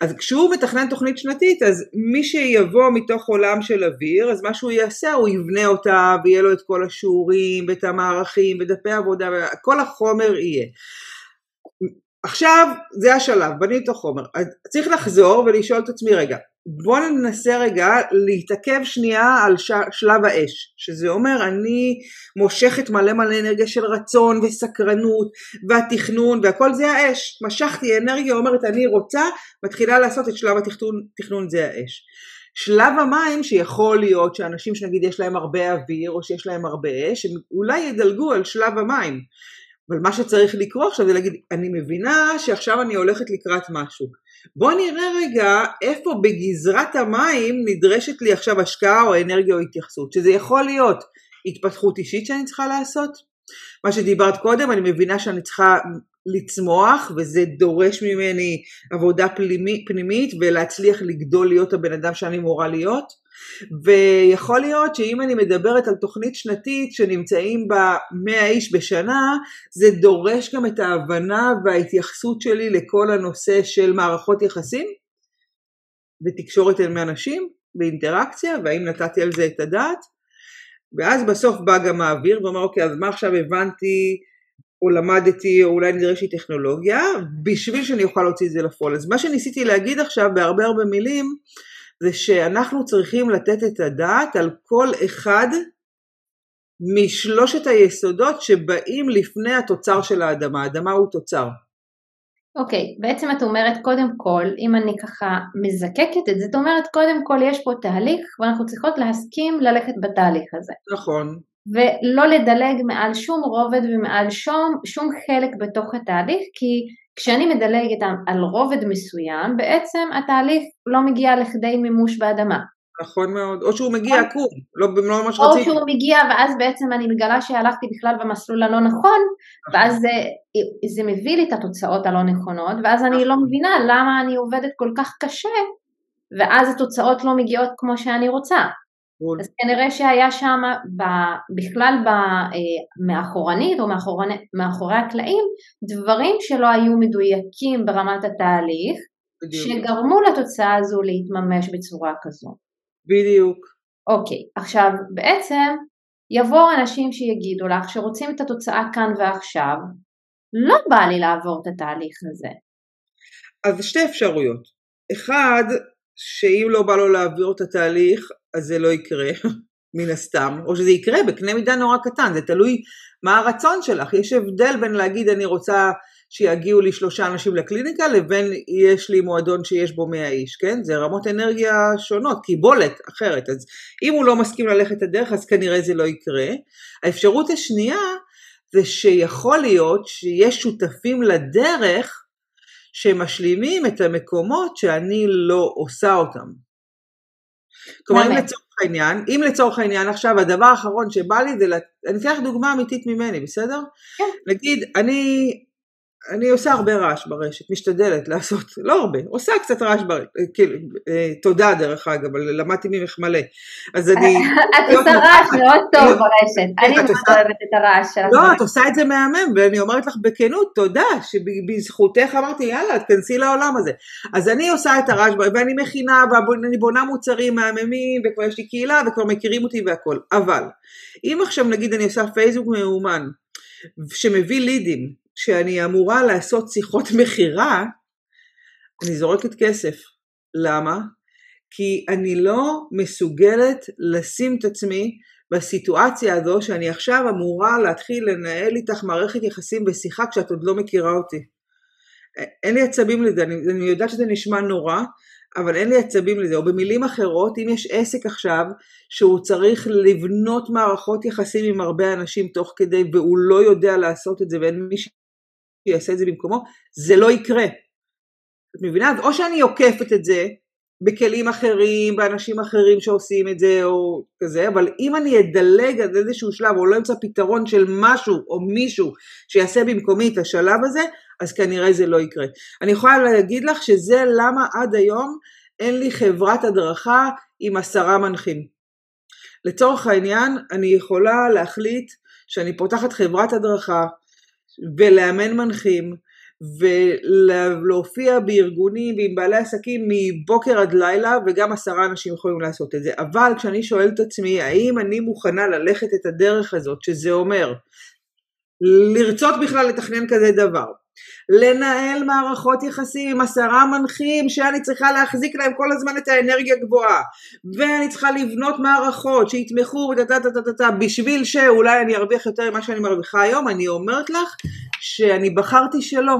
אז כשהוא מתכנן תוכנית שנתית, אז מי שיבוא מתוך עולם של אוויר, אז מה שהוא יעשה, הוא יבנה אותה, ויהיה לו את כל השיעורים, ואת המערכים, ודפי עבודה, וכל החומר יהיה. עכשיו, זה השלב, בניתי את החומר. צריך לחזור ולשאול את עצמי, רגע, בואו ננסה רגע להתעכב שנייה על ש... שלב האש, שזה אומר אני מושכת מלא מלא אנרגיה של רצון וסקרנות והתכנון והכל זה האש, משכתי אנרגיה, אומרת אני רוצה, מתחילה לעשות את שלב התכנון, תכנון זה האש. שלב המים שיכול להיות שאנשים שנגיד יש להם הרבה אוויר או שיש להם הרבה אש, הם אולי ידלגו על שלב המים. אבל מה שצריך לקרוא עכשיו זה להגיד, אני מבינה שעכשיו אני הולכת לקראת משהו. בוא נראה רגע איפה בגזרת המים נדרשת לי עכשיו השקעה או אנרגיה או התייחסות, שזה יכול להיות התפתחות אישית שאני צריכה לעשות, מה שדיברת קודם, אני מבינה שאני צריכה לצמוח וזה דורש ממני עבודה פנימית, ולהצליח לגדול להיות הבן אדם שאני מורה להיות ויכול להיות שאם אני מדברת על תוכנית שנתית שנמצאים בה 100 איש בשנה, זה דורש גם את ההבנה וההתייחסות שלי לכל הנושא של מערכות יחסים ותקשורת עם אנשים באינטראקציה והאם נתתי על זה את הדעת. ואז בסוף בא גם האוויר ואומר אוקיי אז מה עכשיו הבנתי או למדתי או אולי נדרש לי טכנולוגיה? בשביל שאני אוכל להוציא את זה לפועל. אז מה שניסיתי להגיד עכשיו בהרבה הרבה מילים זה שאנחנו צריכים לתת את הדעת על כל אחד משלושת היסודות שבאים לפני התוצר של האדמה, האדמה הוא תוצר. אוקיי, okay, בעצם את אומרת קודם כל, אם אני ככה מזקקת את זה, את אומרת קודם כל יש פה תהליך ואנחנו צריכות להסכים ללכת בתהליך הזה. נכון. ולא לדלג מעל שום רובד ומעל שום, שום חלק בתוך התהליך, כי כשאני מדלגת על רובד מסוים, בעצם התהליך לא מגיע לכדי מימוש באדמה. נכון מאוד, או שהוא מגיע עקום, לא במלוא מה שרציתי. או שהוא מגיע ואז בעצם אני מגלה שהלכתי בכלל במסלול הלא נכון, ואז זה, זה מביא לי את התוצאות הלא נכונות, ואז אני לא מבינה למה אני עובדת כל כך קשה, ואז התוצאות לא מגיעות כמו שאני רוצה. אז כנראה שהיה שם בכלל אה, מאחורנית או מאחורי, מאחורי הקלעים דברים שלא היו מדויקים ברמת התהליך, בדיוק. שגרמו לתוצאה הזו להתממש בצורה כזו. בדיוק. אוקיי, עכשיו בעצם יבואו אנשים שיגידו לך שרוצים את התוצאה כאן ועכשיו, לא בא לי לעבור את התהליך הזה. אז שתי אפשרויות. אחד, שאם לא בא לו להעביר את התהליך, אז זה לא יקרה, מן הסתם, או שזה יקרה בקנה מידה נורא קטן, זה תלוי מה הרצון שלך. יש הבדל בין להגיד אני רוצה שיגיעו לי שלושה אנשים לקליניקה, לבין יש לי מועדון שיש בו מאה איש, כן? זה רמות אנרגיה שונות, קיבולת אחרת. אז אם הוא לא מסכים ללכת את הדרך, אז כנראה זה לא יקרה. האפשרות השנייה זה שיכול להיות שיש שותפים לדרך שמשלימים את המקומות שאני לא עושה אותם. כלומר, אם לצורך העניין, אם לצורך העניין עכשיו הדבר האחרון שבא לי זה, אני אתן לך דוגמה אמיתית ממני, בסדר? כן. נגיד, אני אני עושה הרבה רעש ברשת, משתדלת לעשות, לא הרבה, עושה קצת רעש ברשת, כאילו, אה, תודה דרך אגב, אבל למדתי ממך מלא. אז אני... את עושה רעש מאוד טוב ברשת, אני מאוד אוהבת את הרעש שלך. לא, את עושה את זה מהמם, ואני אומרת לך בכנות, תודה, שבזכותך אמרתי, יאללה, תכנסי לעולם הזה. אז אני עושה את הרעש, ואני מכינה, ואני בונה מוצרים מהממים, וכבר יש לי קהילה, וכבר מכירים אותי והכל. אבל, אם עכשיו נגיד אני עושה פייסבוק מאומן, שמביא לידים, כשאני אמורה לעשות שיחות מכירה, אני זורקת כסף. למה? כי אני לא מסוגלת לשים את עצמי בסיטואציה הזו שאני עכשיו אמורה להתחיל לנהל איתך מערכת יחסים בשיחה כשאת עוד לא מכירה אותי. אין לי עצבים לזה, אני, אני יודעת שזה נשמע נורא, אבל אין לי עצבים לזה. או במילים אחרות, אם יש עסק עכשיו שהוא צריך לבנות מערכות יחסים עם הרבה אנשים תוך כדי והוא לא יודע לעשות את זה ואין מי שיעשה את זה במקומו, זה לא יקרה. את מבינה? אז או שאני עוקפת את זה בכלים אחרים, באנשים אחרים שעושים את זה או כזה, אבל אם אני אדלג על איזשהו שלב או לא אמצא פתרון של משהו או מישהו שיעשה במקומי את השלב הזה, אז כנראה זה לא יקרה. אני יכולה להגיד לך שזה למה עד היום אין לי חברת הדרכה עם עשרה מנחים. לצורך העניין, אני יכולה להחליט שאני פותחת חברת הדרכה ולאמן מנחים ולהופיע בארגונים ועם בעלי עסקים מבוקר עד לילה וגם עשרה אנשים יכולים לעשות את זה. אבל כשאני שואלת את עצמי האם אני מוכנה ללכת את הדרך הזאת שזה אומר לרצות בכלל לתכנן כזה דבר לנהל מערכות יחסים עם עשרה מנחים שאני צריכה להחזיק להם כל הזמן את האנרגיה הגבוהה. ואני צריכה לבנות מערכות שיתמכו בשביל שאולי אני ארוויח יותר ממה שאני מרוויחה היום. אני אומרת לך שאני בחרתי שלא.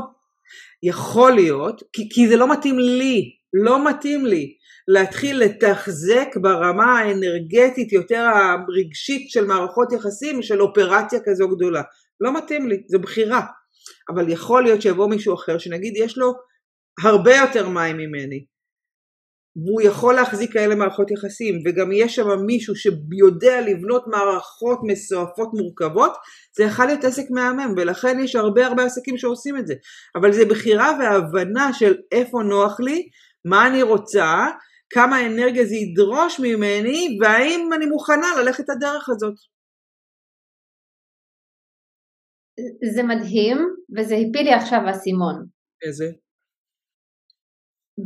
יכול להיות כי, כי זה לא מתאים לי לא מתאים לי להתחיל לתחזק ברמה האנרגטית יותר הרגשית של מערכות יחסים של אופרציה כזו גדולה. לא מתאים לי, זו בחירה אבל יכול להיות שיבוא מישהו אחר שנגיד יש לו הרבה יותר מים ממני. והוא יכול להחזיק כאלה מערכות יחסים וגם יש שם מישהו שיודע לבנות מערכות מסועפות מורכבות זה יכול להיות עסק מהמם ולכן יש הרבה הרבה עסקים שעושים את זה. אבל זה בחירה והבנה של איפה נוח לי, מה אני רוצה, כמה אנרגיה זה ידרוש ממני והאם אני מוכנה ללכת את הדרך הזאת זה מדהים, וזה הפיל לי עכשיו האסימון. איזה?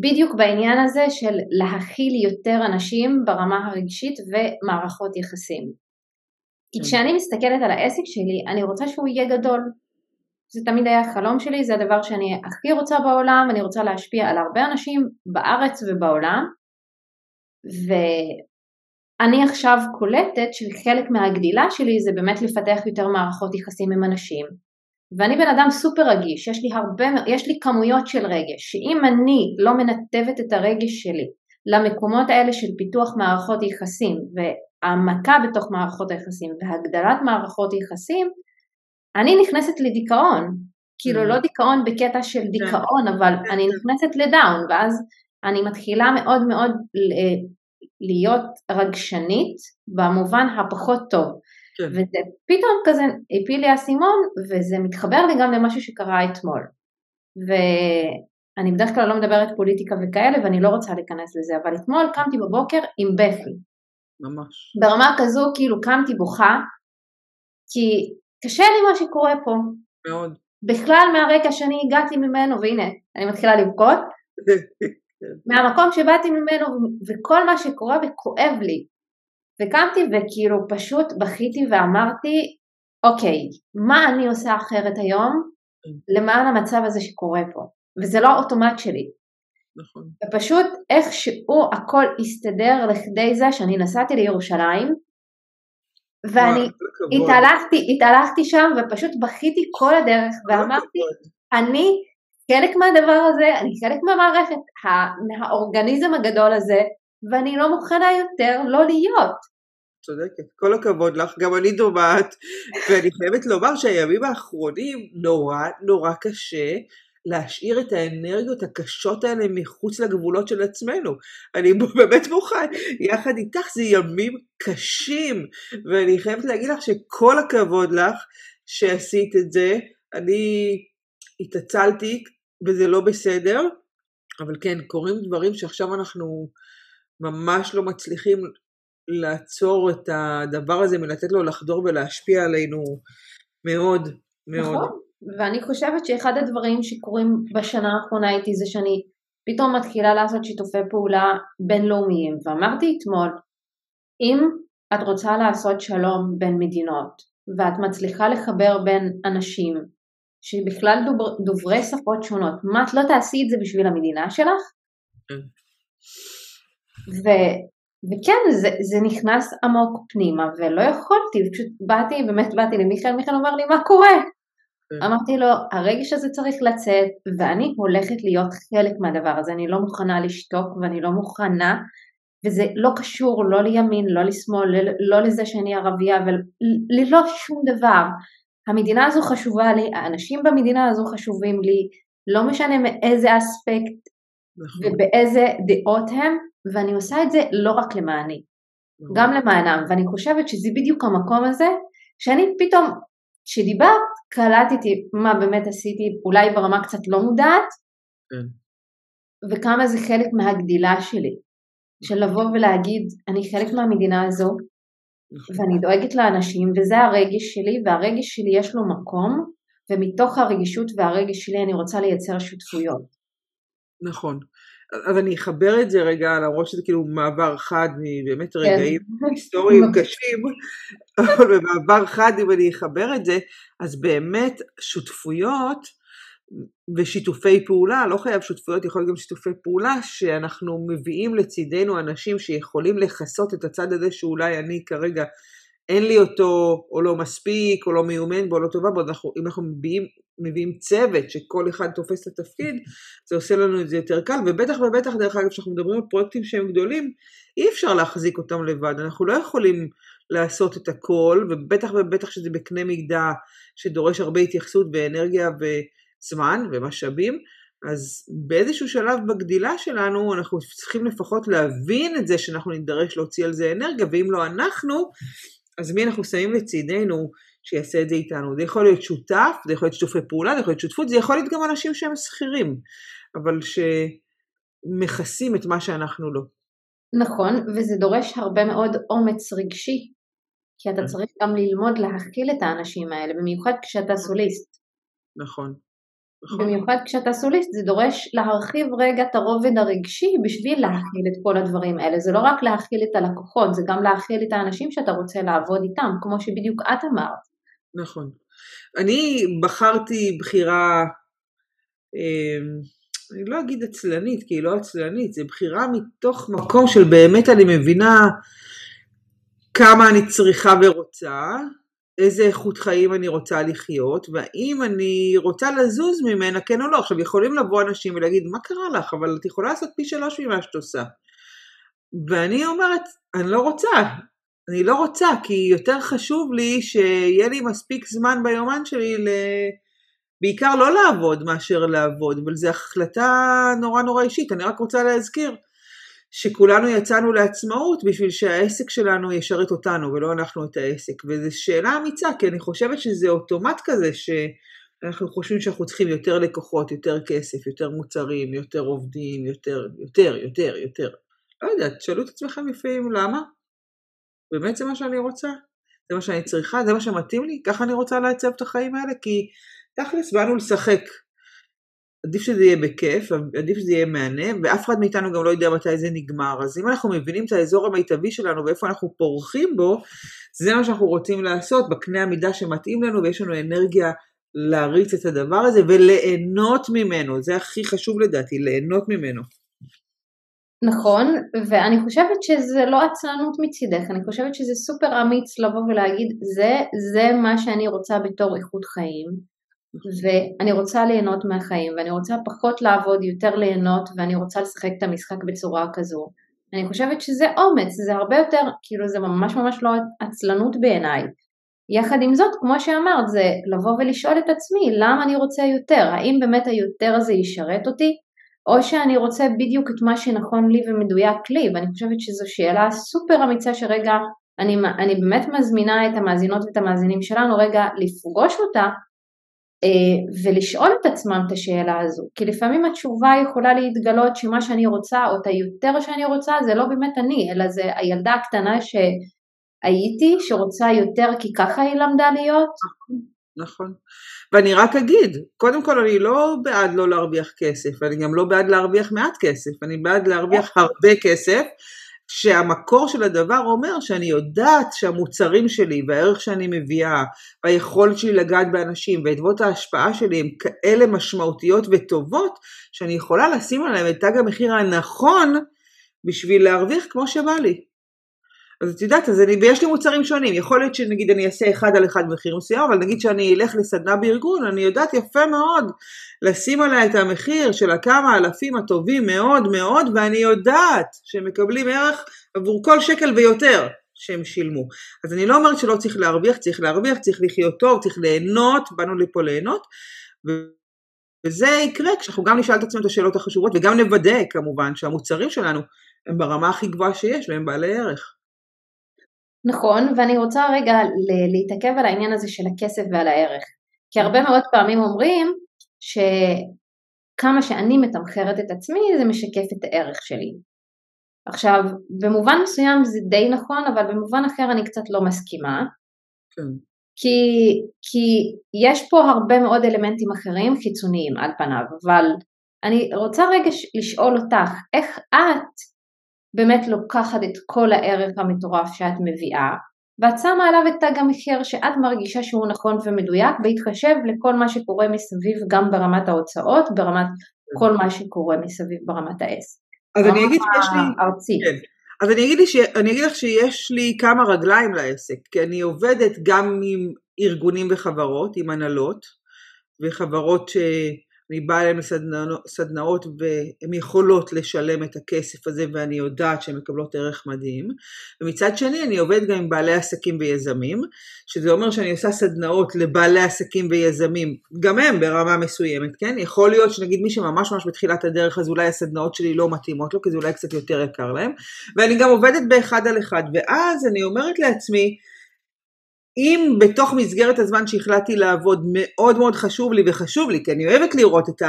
בדיוק בעניין הזה של להכיל יותר אנשים ברמה הרגשית ומערכות יחסים. כי כן. כשאני מסתכלת על העסק שלי, אני רוצה שהוא יהיה גדול. זה תמיד היה החלום שלי, זה הדבר שאני הכי רוצה בעולם, אני רוצה להשפיע על הרבה אנשים בארץ ובעולם, ואני עכשיו קולטת שחלק מהגדילה שלי זה באמת לפתח יותר מערכות יחסים עם אנשים. ואני בן אדם סופר רגיש, יש לי הרבה, יש לי כמויות של רגש, שאם אני לא מנתבת את הרגש שלי למקומות האלה של פיתוח מערכות יחסים והעמקה בתוך מערכות היחסים והגדלת מערכות יחסים, אני נכנסת לדיכאון, כאילו mm. לא דיכאון בקטע של כן. דיכאון, אבל כן, אני כן. נכנסת לדאון, ואז אני מתחילה מאוד מאוד להיות רגשנית במובן הפחות טוב. כן. וזה פתאום כזה הפיל לי האסימון, וזה מתחבר לי גם למשהו שקרה אתמול. ואני בדרך כלל לא מדברת פוליטיקה וכאלה, ואני לא רוצה להיכנס לזה, אבל אתמול קמתי בבוקר עם בכי. ממש. ברמה כזו, כאילו קמתי בוכה, כי קשה לי מה שקורה פה. מאוד. בכלל מהרקע שאני הגעתי ממנו, והנה, אני מתחילה לבכות, מהמקום שבאתי ממנו וכל מה שקורה וכואב לי. וקמתי וכאילו פשוט בכיתי ואמרתי, אוקיי, מה אני עושה אחרת היום למען המצב הזה שקורה פה? וזה לא האוטומט שלי. נכון. ופשוט איכשהו הכל הסתדר לכדי זה שאני נסעתי לירושלים ואני התהלכתי, התהלכתי שם ופשוט בכיתי כל הדרך ואמרתי, אני חלק מהדבר הזה, אני חלק מהמערכת, מהאורגניזם הגדול הזה, ואני לא מוכנה יותר לא להיות. צודקת, כל הכבוד לך, גם אני דומעת, ואני חייבת לומר שהימים האחרונים נורא נורא קשה להשאיר את האנרגיות הקשות האלה מחוץ לגבולות של עצמנו. אני באמת מוכן, יחד איתך זה ימים קשים, ואני חייבת להגיד לך שכל הכבוד לך שעשית את זה. אני התעצלתי וזה לא בסדר, אבל כן, קורים דברים שעכשיו אנחנו ממש לא מצליחים לעצור את הדבר הזה מלתת לו לחדור ולהשפיע עלינו מאוד מאוד. נכון, ואני חושבת שאחד הדברים שקורים בשנה האחרונה איתי זה שאני פתאום מתחילה לעשות שיתופי פעולה בינלאומיים, ואמרתי אתמול, אם את רוצה לעשות שלום בין מדינות, ואת מצליחה לחבר בין אנשים שבכלל דובר, דוברי שפות שונות, מה את לא תעשי את זה בשביל המדינה שלך? כן. ו, וכן, זה, זה נכנס עמוק פנימה, ולא יכולתי, פשוט באתי, באמת באתי למיכאל, מיכאל אומר לי, מה קורה? כן. אמרתי לו, הרגש הזה צריך לצאת, ואני הולכת להיות חלק מהדבר הזה, אני לא מוכנה לשתוק, ואני לא מוכנה, וזה לא קשור לא לימין, לא לשמאל, לא, לא לזה שאני ערבייה, וללא שום דבר. המדינה הזו חשובה לי, האנשים במדינה הזו חשובים לי, לא משנה מאיזה אספקט נכון. ובאיזה דעות הם, ואני עושה את זה לא רק למעני, נכון. גם למענם, ואני חושבת שזה בדיוק המקום הזה, שאני פתאום, כשדיברת, קלטתי מה באמת עשיתי, אולי ברמה קצת לא מודעת, כן. וכמה זה חלק מהגדילה שלי, של לבוא ולהגיד, אני חלק מהמדינה הזו, ואני דואגת לאנשים, וזה הרגש שלי, והרגש שלי יש לו מקום, ומתוך הרגישות והרגש שלי אני רוצה לייצר שותפויות. נכון. אז אני אחבר את זה רגע, למרות שזה כאילו מעבר חד מבאמת כן. רגעים היסטוריים קשים, אבל במעבר חד אם אני אחבר את זה, אז באמת שותפויות ושיתופי פעולה, לא חייב שותפויות, יכול להיות גם שיתופי פעולה, שאנחנו מביאים לצידנו אנשים שיכולים לכסות את הצד הזה שאולי אני כרגע אין לי אותו, או לא מספיק, או לא מיומן בו, או לא טובה בו, אנחנו, אם אנחנו מביאים, מביאים צוות שכל אחד תופס את התפקיד, זה עושה לנו את זה יותר קל, ובטח ובטח, דרך אגב, כשאנחנו מדברים על פרויקטים שהם גדולים, אי אפשר להחזיק אותם לבד, אנחנו לא יכולים לעשות את הכל, ובטח ובטח שזה בקנה מידה שדורש הרבה התייחסות ואנרגיה ו... זמן ומשאבים, אז באיזשהו שלב בגדילה שלנו אנחנו צריכים לפחות להבין את זה שאנחנו נידרש להוציא על זה אנרגיה, ואם לא אנחנו, אז מי אנחנו שמים לצידנו שיעשה את זה איתנו? זה יכול להיות שותף, זה יכול להיות שיתופי פעולה, זה יכול להיות שותפות, זה יכול להיות גם אנשים שהם שכירים, אבל שמכסים את מה שאנחנו לא. נכון, וזה דורש הרבה מאוד אומץ רגשי, כי אתה כן. צריך גם ללמוד להכיל את האנשים האלה, במיוחד כשאתה סוליסט. נכון. נכון. במיוחד כשאתה סוליסט זה דורש להרחיב רגע את הרובד הרגשי בשביל להכיל את כל הדברים האלה. זה לא רק להכיל את הלקוחות, זה גם להכיל את האנשים שאתה רוצה לעבוד איתם, כמו שבדיוק את אמרת. נכון. אני בחרתי בחירה אה, אני לא אגיד עצלנית, כי היא לא עצלנית, זה בחירה מתוך מקום של באמת אני מבינה כמה אני צריכה ורוצה, איזה איכות חיים אני רוצה לחיות, והאם אני רוצה לזוז ממנה, כן או לא. עכשיו, יכולים לבוא אנשים ולהגיד, מה קרה לך? אבל את יכולה לעשות פי שלוש ממה שאת עושה. ואני אומרת, אני לא רוצה. אני לא רוצה, כי יותר חשוב לי שיהיה לי מספיק זמן ביומן שלי ל... בעיקר לא לעבוד מאשר לעבוד, אבל זו החלטה נורא נורא אישית. אני רק רוצה להזכיר שכולנו יצאנו לעצמאות בשביל שהעסק שלנו ישרת אותנו ולא אנחנו את העסק. וזו שאלה אמיצה, כי אני חושבת שזה אוטומט כזה שאנחנו חושבים שאנחנו צריכים יותר לקוחות, יותר כסף, יותר מוצרים, יותר עובדים, יותר, יותר, יותר, יותר. לא יודעת, תשאלו את עצמכם לפעמים למה? באמת זה מה שאני רוצה? זה מה שאני צריכה? זה מה שמתאים לי? ככה אני רוצה לעצב את החיים האלה? כי תכלס באנו לשחק. עדיף שזה יהיה בכיף, עדיף שזה יהיה מהנה, ואף אחד מאיתנו גם לא יודע מתי זה נגמר. אז אם אנחנו מבינים את האזור המיטבי שלנו ואיפה אנחנו פורחים בו, זה מה שאנחנו רוצים לעשות בקנה המידה שמתאים לנו, ויש לנו אנרגיה להריץ את הדבר הזה וליהנות ממנו. זה הכי חשוב לדעתי, ליהנות ממנו. נכון, ואני חושבת שזה לא עצלנות מצידך, אני חושבת שזה סופר אמיץ לבוא ולהגיד זה, זה מה שאני רוצה בתור איכות חיים, ואני רוצה ליהנות מהחיים, ואני רוצה פחות לעבוד, יותר ליהנות, ואני רוצה לשחק את המשחק בצורה כזו. אני חושבת שזה אומץ, זה הרבה יותר, כאילו זה ממש ממש לא עצלנות בעיניי. יחד עם זאת, כמו שאמרת, זה לבוא ולשאול את עצמי, למה אני רוצה יותר? האם באמת היותר הזה ישרת אותי? או שאני רוצה בדיוק את מה שנכון לי ומדויק לי, ואני חושבת שזו שאלה סופר אמיצה שרגע, אני, אני באמת מזמינה את המאזינות ואת המאזינים שלנו רגע לפגוש אותה ולשאול את עצמם את השאלה הזו, כי לפעמים התשובה יכולה להתגלות שמה שאני רוצה או את היותר שאני רוצה זה לא באמת אני, אלא זה הילדה הקטנה שהייתי, שרוצה יותר כי ככה היא למדה להיות. נכון. ואני רק אגיד, קודם כל אני לא בעד לא להרוויח כסף, אני גם לא בעד להרוויח מעט כסף, אני בעד להרוויח הרבה כסף, שהמקור של הדבר אומר שאני יודעת שהמוצרים שלי והערך שאני מביאה והיכולת שלי לגעת באנשים ועדבות ההשפעה שלי הם כאלה משמעותיות וטובות שאני יכולה לשים עליהם את תג המחיר הנכון בשביל להרוויח כמו שבא לי. אז את יודעת, אז אני, ויש לי מוצרים שונים, יכול להיות שנגיד אני אעשה אחד על אחד מחיר מסוים, אבל נגיד שאני אלך לסדנה בארגון, אני יודעת יפה מאוד לשים עליה את המחיר של הכמה אלפים הטובים מאוד מאוד, ואני יודעת שהם מקבלים ערך עבור כל שקל ויותר שהם שילמו. אז אני לא אומרת שלא צריך להרוויח, צריך להרוויח, צריך לחיות טוב, צריך ליהנות, באנו לפה ליהנות. וזה יקרה כשאנחנו גם נשאל את עצמנו את השאלות החשובות וגם נוודא כמובן שהמוצרים שלנו הם ברמה הכי גבוהה שיש והם בעלי ערך. נכון, ואני רוצה רגע להתעכב על העניין הזה של הכסף ועל הערך. כי הרבה מאוד פעמים אומרים שכמה שאני מתמחרת את עצמי זה משקף את הערך שלי. עכשיו, במובן מסוים זה די נכון, אבל במובן אחר אני קצת לא מסכימה. כן. כי, כי יש פה הרבה מאוד אלמנטים אחרים חיצוניים על פניו, אבל אני רוצה רגע לשאול אותך, איך את באמת לוקחת את כל הערך המטורף שאת מביאה, ואת שמה עליו את תג המחיר שאת מרגישה שהוא נכון ומדויק, בהתחשב לכל מה שקורה מסביב גם ברמת ההוצאות, ברמת כל מה שקורה מסביב ברמת העסק. אז אני אגיד שיש לי... ארצי. כן. אז אני אגיד, ש... אני אגיד לך שיש לי כמה רגליים לעסק, כי אני עובדת גם עם ארגונים וחברות, עם הנהלות, וחברות ש... אני באה אליהן לסדנאות והן יכולות לשלם את הכסף הזה ואני יודעת שהן מקבלות ערך מדהים. ומצד שני אני עובדת גם עם בעלי עסקים ויזמים שזה אומר שאני עושה סדנאות לבעלי עסקים ויזמים גם הם ברמה מסוימת כן? יכול להיות שנגיד מי שממש ממש בתחילת הדרך אז אולי הסדנאות שלי לא מתאימות לו כי זה אולי קצת יותר יקר להם. ואני גם עובדת באחד על אחד ואז אני אומרת לעצמי אם בתוך מסגרת הזמן שהחלטתי לעבוד מאוד מאוד חשוב לי וחשוב לי, כי אני אוהבת לראות את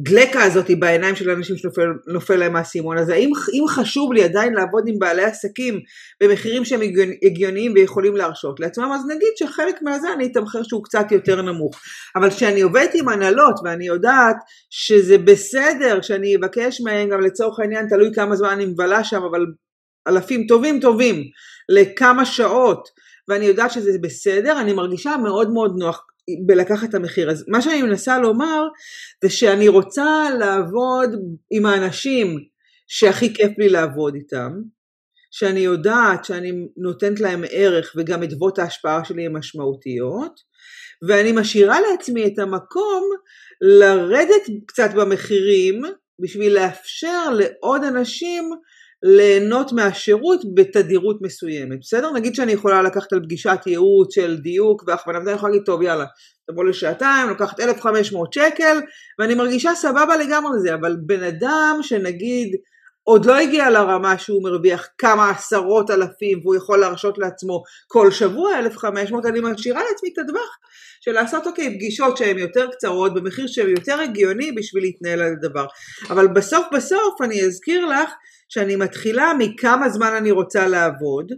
הגלקה הזאת בעיניים של אנשים שנופל להם האסימון, אז האם אם חשוב לי עדיין לעבוד עם בעלי עסקים במחירים שהם הגיוניים ויכולים להרשות לעצמם, אז נגיד שחלק מהזה אני אתמחר שהוא קצת יותר נמוך. אבל כשאני עובדת עם הנהלות ואני יודעת שזה בסדר שאני אבקש מהם גם לצורך העניין, תלוי כמה זמן אני מבלה שם, אבל אלפים טובים טובים לכמה שעות, ואני יודעת שזה בסדר, אני מרגישה מאוד מאוד נוח. בלקחת את המחיר. אז מה שאני מנסה לומר זה שאני רוצה לעבוד עם האנשים שהכי כיף לי לעבוד איתם, שאני יודעת שאני נותנת להם ערך וגם אדוות ההשפעה שלי הן משמעותיות, ואני משאירה לעצמי את המקום לרדת קצת במחירים בשביל לאפשר לעוד אנשים ליהנות מהשירות בתדירות מסוימת, בסדר? נגיד שאני יכולה לקחת על פגישת ייעוץ של דיוק והכוונה, ואני יכולה להגיד, טוב יאללה, תבוא לשעתיים, לוקחת 1,500 שקל, ואני מרגישה סבבה לגמרי לזה, אבל בן אדם שנגיד עוד לא הגיע לרמה שהוא מרוויח כמה עשרות אלפים והוא יכול להרשות לעצמו כל שבוע 1,500, אני משאירה לעצמי את הטווח של לעשות אוקיי פגישות שהן יותר קצרות במחיר שהן יותר הגיוני בשביל להתנהל על הדבר. אבל בסוף בסוף אני אזכיר לך שאני מתחילה מכמה זמן אני רוצה לעבוד,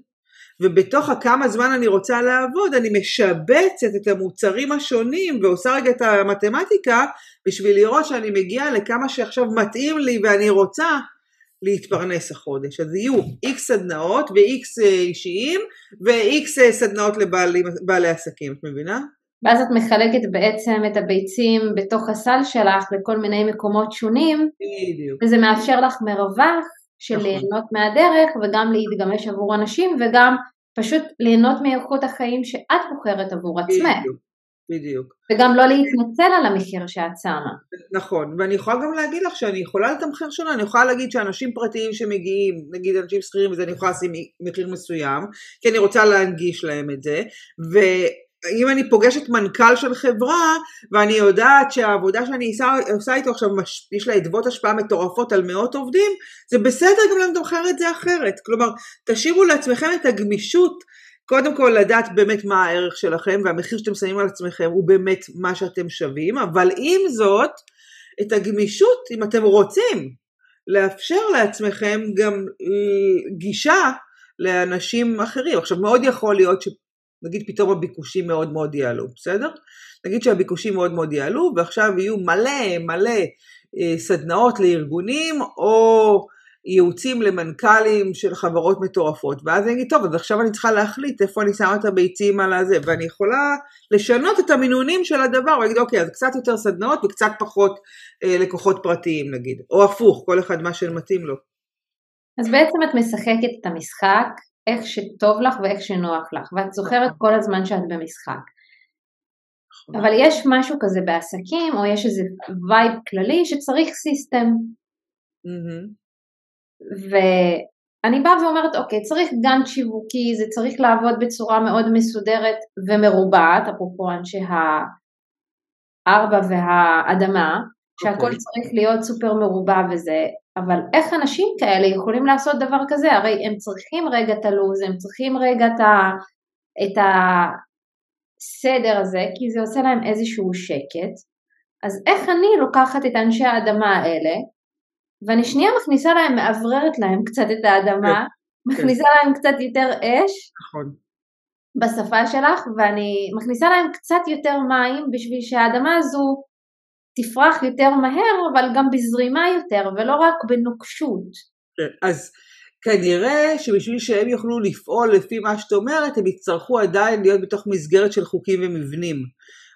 ובתוך הכמה זמן אני רוצה לעבוד אני משבצת את המוצרים השונים ועושה רגע את המתמטיקה בשביל לראות שאני מגיעה לכמה שעכשיו מתאים לי ואני רוצה להתפרנס החודש. אז יהיו איקס סדנאות ואיקס אה, אישיים ואיקס אה, סדנאות לבעלי עסקים, את מבינה? ואז את מחלקת בעצם את הביצים בתוך הסל שלך לכל מיני מקומות שונים. בדיוק. וזה מאפשר לך מרווח של נכון. ליהנות מהדרך וגם להתגמש עבור אנשים וגם פשוט ליהנות מאיכות החיים שאת בוחרת עבור עצמך. בדיוק. בדיוק. וגם לא להתנצל על המחיר שאת שמה. נכון, ואני יכולה גם להגיד לך שאני יכולה לתמחר שונה, אני יכולה להגיד שאנשים פרטיים שמגיעים, נגיד אנשים שכירים וזה, אני יכולה לשים מחיר מסוים, כי אני רוצה להנגיש להם את זה, ו... אם אני פוגשת מנכ"ל של חברה ואני יודעת שהעבודה שאני עושה איתו עכשיו יש לה אדוות השפעה מטורפות על מאות עובדים זה בסדר גם לתמחר את זה אחרת. כלומר תשאירו לעצמכם את הגמישות קודם כל לדעת באמת מה הערך שלכם והמחיר שאתם שמים על עצמכם הוא באמת מה שאתם שווים אבל עם זאת את הגמישות אם אתם רוצים לאפשר לעצמכם גם גישה לאנשים אחרים. עכשיו מאוד יכול להיות ש... נגיד פתאום הביקושים מאוד מאוד יעלו, בסדר? נגיד שהביקושים מאוד מאוד יעלו ועכשיו יהיו מלא מלא אה, סדנאות לארגונים או ייעוצים למנכ"לים של חברות מטורפות ואז אני אגיד טוב אז עכשיו אני צריכה להחליט איפה אני שמה את הביצים על הזה ואני יכולה לשנות את המינונים של הדבר ולהגיד אוקיי אז קצת יותר סדנאות וקצת פחות אה, לקוחות פרטיים נגיד או הפוך כל אחד מה שמתאים לו. אז בעצם את משחקת את המשחק איך שטוב לך ואיך שנוח לך, ואת זוכרת כל הזמן שאת במשחק. נכון. אבל יש משהו כזה בעסקים, או יש איזה vibe כללי שצריך system. ואני באה ואומרת, אוקיי, צריך גאנט שיווקי, זה צריך לעבוד בצורה מאוד מסודרת ומרובעת, אפרופו אנשי הארבע והאדמה, שהכל. אוקיי. צריך להיות סופר מרובע וזה, אבל איך אנשים כאלה יכולים לעשות דבר כזה? הרי הם צריכים רגע את הלו"ז, הם צריכים רגע את, ה, את הסדר הזה, כי זה עושה להם איזשהו שקט. אז איך אני לוקחת את אנשי האדמה האלה, ואני שנייה מכניסה להם, מאווררת להם קצת את האדמה, כן, כן. מכניסה להם קצת יותר אש, נכון. בשפה שלך, ואני מכניסה להם קצת יותר מים בשביל שהאדמה הזו תפרח יותר מהר, אבל גם בזרימה יותר, ולא רק בנוקשות. כן, אז כנראה שבשביל שהם יוכלו לפעול לפי מה שאת אומרת, הם יצטרכו עדיין להיות בתוך מסגרת של חוקים ומבנים.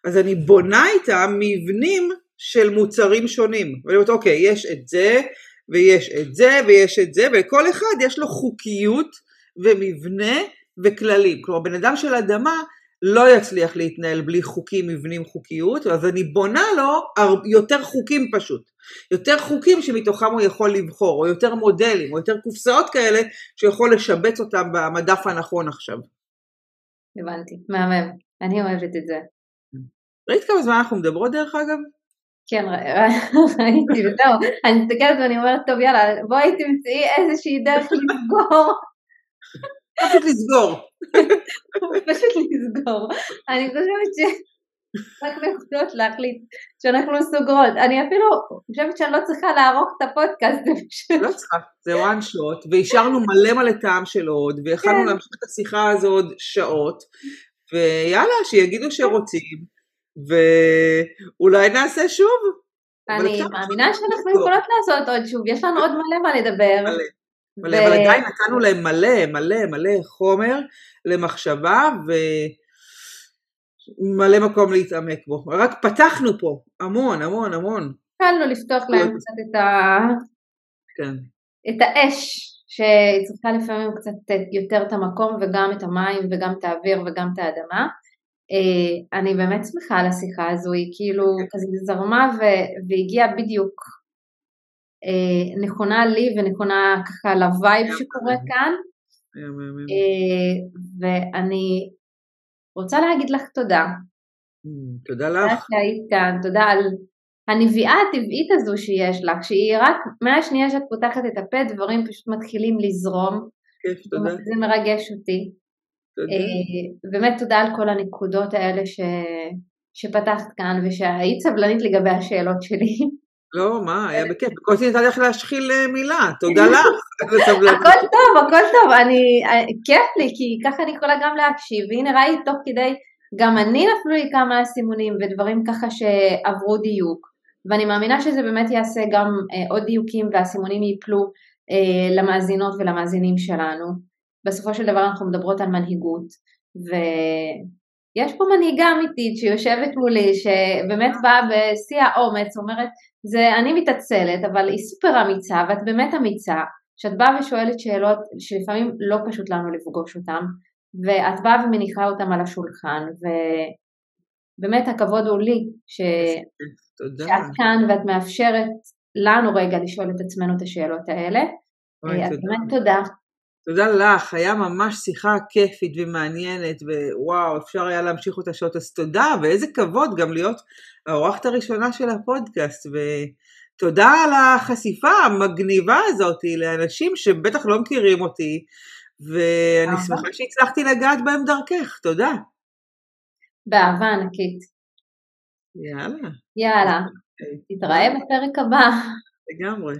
אז אני בונה איתם מבנים של מוצרים שונים. ואני אומרת, אוקיי, יש את זה, ויש את זה, ויש את זה, וכל אחד יש לו חוקיות ומבנה וכללים. כלומר, בן אדם של אדמה, לא יצליח להתנהל בלי חוקים, מבנים, חוקיות, אז אני בונה לו יותר חוקים פשוט. יותר חוקים שמתוכם הוא יכול לבחור, או יותר מודלים, או יותר קופסאות כאלה שהוא לשבץ אותם במדף הנכון עכשיו. הבנתי, מהמם, אני אוהבת את זה. ראית כמה זמן אנחנו מדברות דרך אגב? כן, ראיתי, וזהו, אני מסתכלת ואני אומרת, טוב יאללה, בואי תמצאי איזושהי דרך לסגור. פשוט לסגור. פשוט לסגור. אני חושבת ש... אנחנו יכולות להחליט שאנחנו סוגרות. אני אפילו חושבת שאני לא צריכה לערוך את הפודקאסט. לא צריכה, זה one shot, והשארנו מלא מלא טעם של עוד, ויכלנו כן. להמשיך את השיחה הזו עוד שעות, ויאללה, שיגידו שרוצים, ואולי נעשה שוב. אני מאמינה שאנחנו יכולות לעשות עוד שוב, יש לנו עוד מלא מה לדבר. מלא. מלא, ו... אבל עדיין נתנו להם מלא, מלא, מלא חומר למחשבה, ו... מלא מקום להתעמק בו. רק פתחנו פה המון, המון, המון. התחלנו לפתוח להם קצת את, ה... כן. את האש שהיא צריכה לפעמים קצת יותר את המקום וגם את המים וגם את האוויר וגם את האדמה. אה, אני באמת שמחה על השיחה הזו, היא כאילו כזה זרמה והגיעה בדיוק נכונה לי ונכונה ככה לווייב שקורה כאן. אה, ואני רוצה להגיד לך תודה. תודה לך. תודה שהיית כאן, תודה על הנביאה הטבעית הזו שיש לך, שהיא רק מהשנייה שאת פותחת את הפה דברים פשוט מתחילים לזרום. כיף, תודה. זה מרגש אותי. תודה. באמת תודה על כל הנקודות האלה ש... שפתחת כאן ושהיית סבלנית לגבי השאלות שלי. לא, מה, היה בכיף. בקושי ניתן לך להשחיל אה, מילה, תודה לך. הכל טוב, הכל טוב, אני, אה, כיף לי, כי ככה אני יכולה גם להקשיב, והנה ראיתי תוך כדי, גם אני נפלו לי כמה סימונים ודברים ככה שעברו דיוק, ואני מאמינה שזה באמת יעשה גם אה, עוד דיוקים והסימונים ייפלו למאזינות ולמאזינים שלנו. בסופו של דבר אנחנו מדברות על מנהיגות, ויש פה מנהיגה אמיתית שיושבת מולי, שבאמת באה בשיא האומץ, אומרת, זה אני מתעצלת, אבל היא סופר אמיצה, ואת באמת אמיצה, שאת באה ושואלת שאלות שלפעמים לא פשוט לנו לפגוש אותן, ואת באה ומניחה אותן על השולחן, ובאמת הכבוד הוא לי ש... שאת כאן ואת מאפשרת לנו רגע לשאול את עצמנו את השאלות האלה. אז באמת תודה. תודה לך, היה ממש שיחה כיפית ומעניינת, ווואו, אפשר היה להמשיך אותה שעות, אז תודה, ואיזה כבוד גם להיות האורחת הראשונה של הפודקאסט, ותודה על החשיפה המגניבה הזאת לאנשים שבטח לא מכירים אותי, ואני שמחה שהצלחתי לגעת בהם דרכך, תודה. באהבה ענקית. יאללה. יאללה. תתראה בפרק הבא. לגמרי.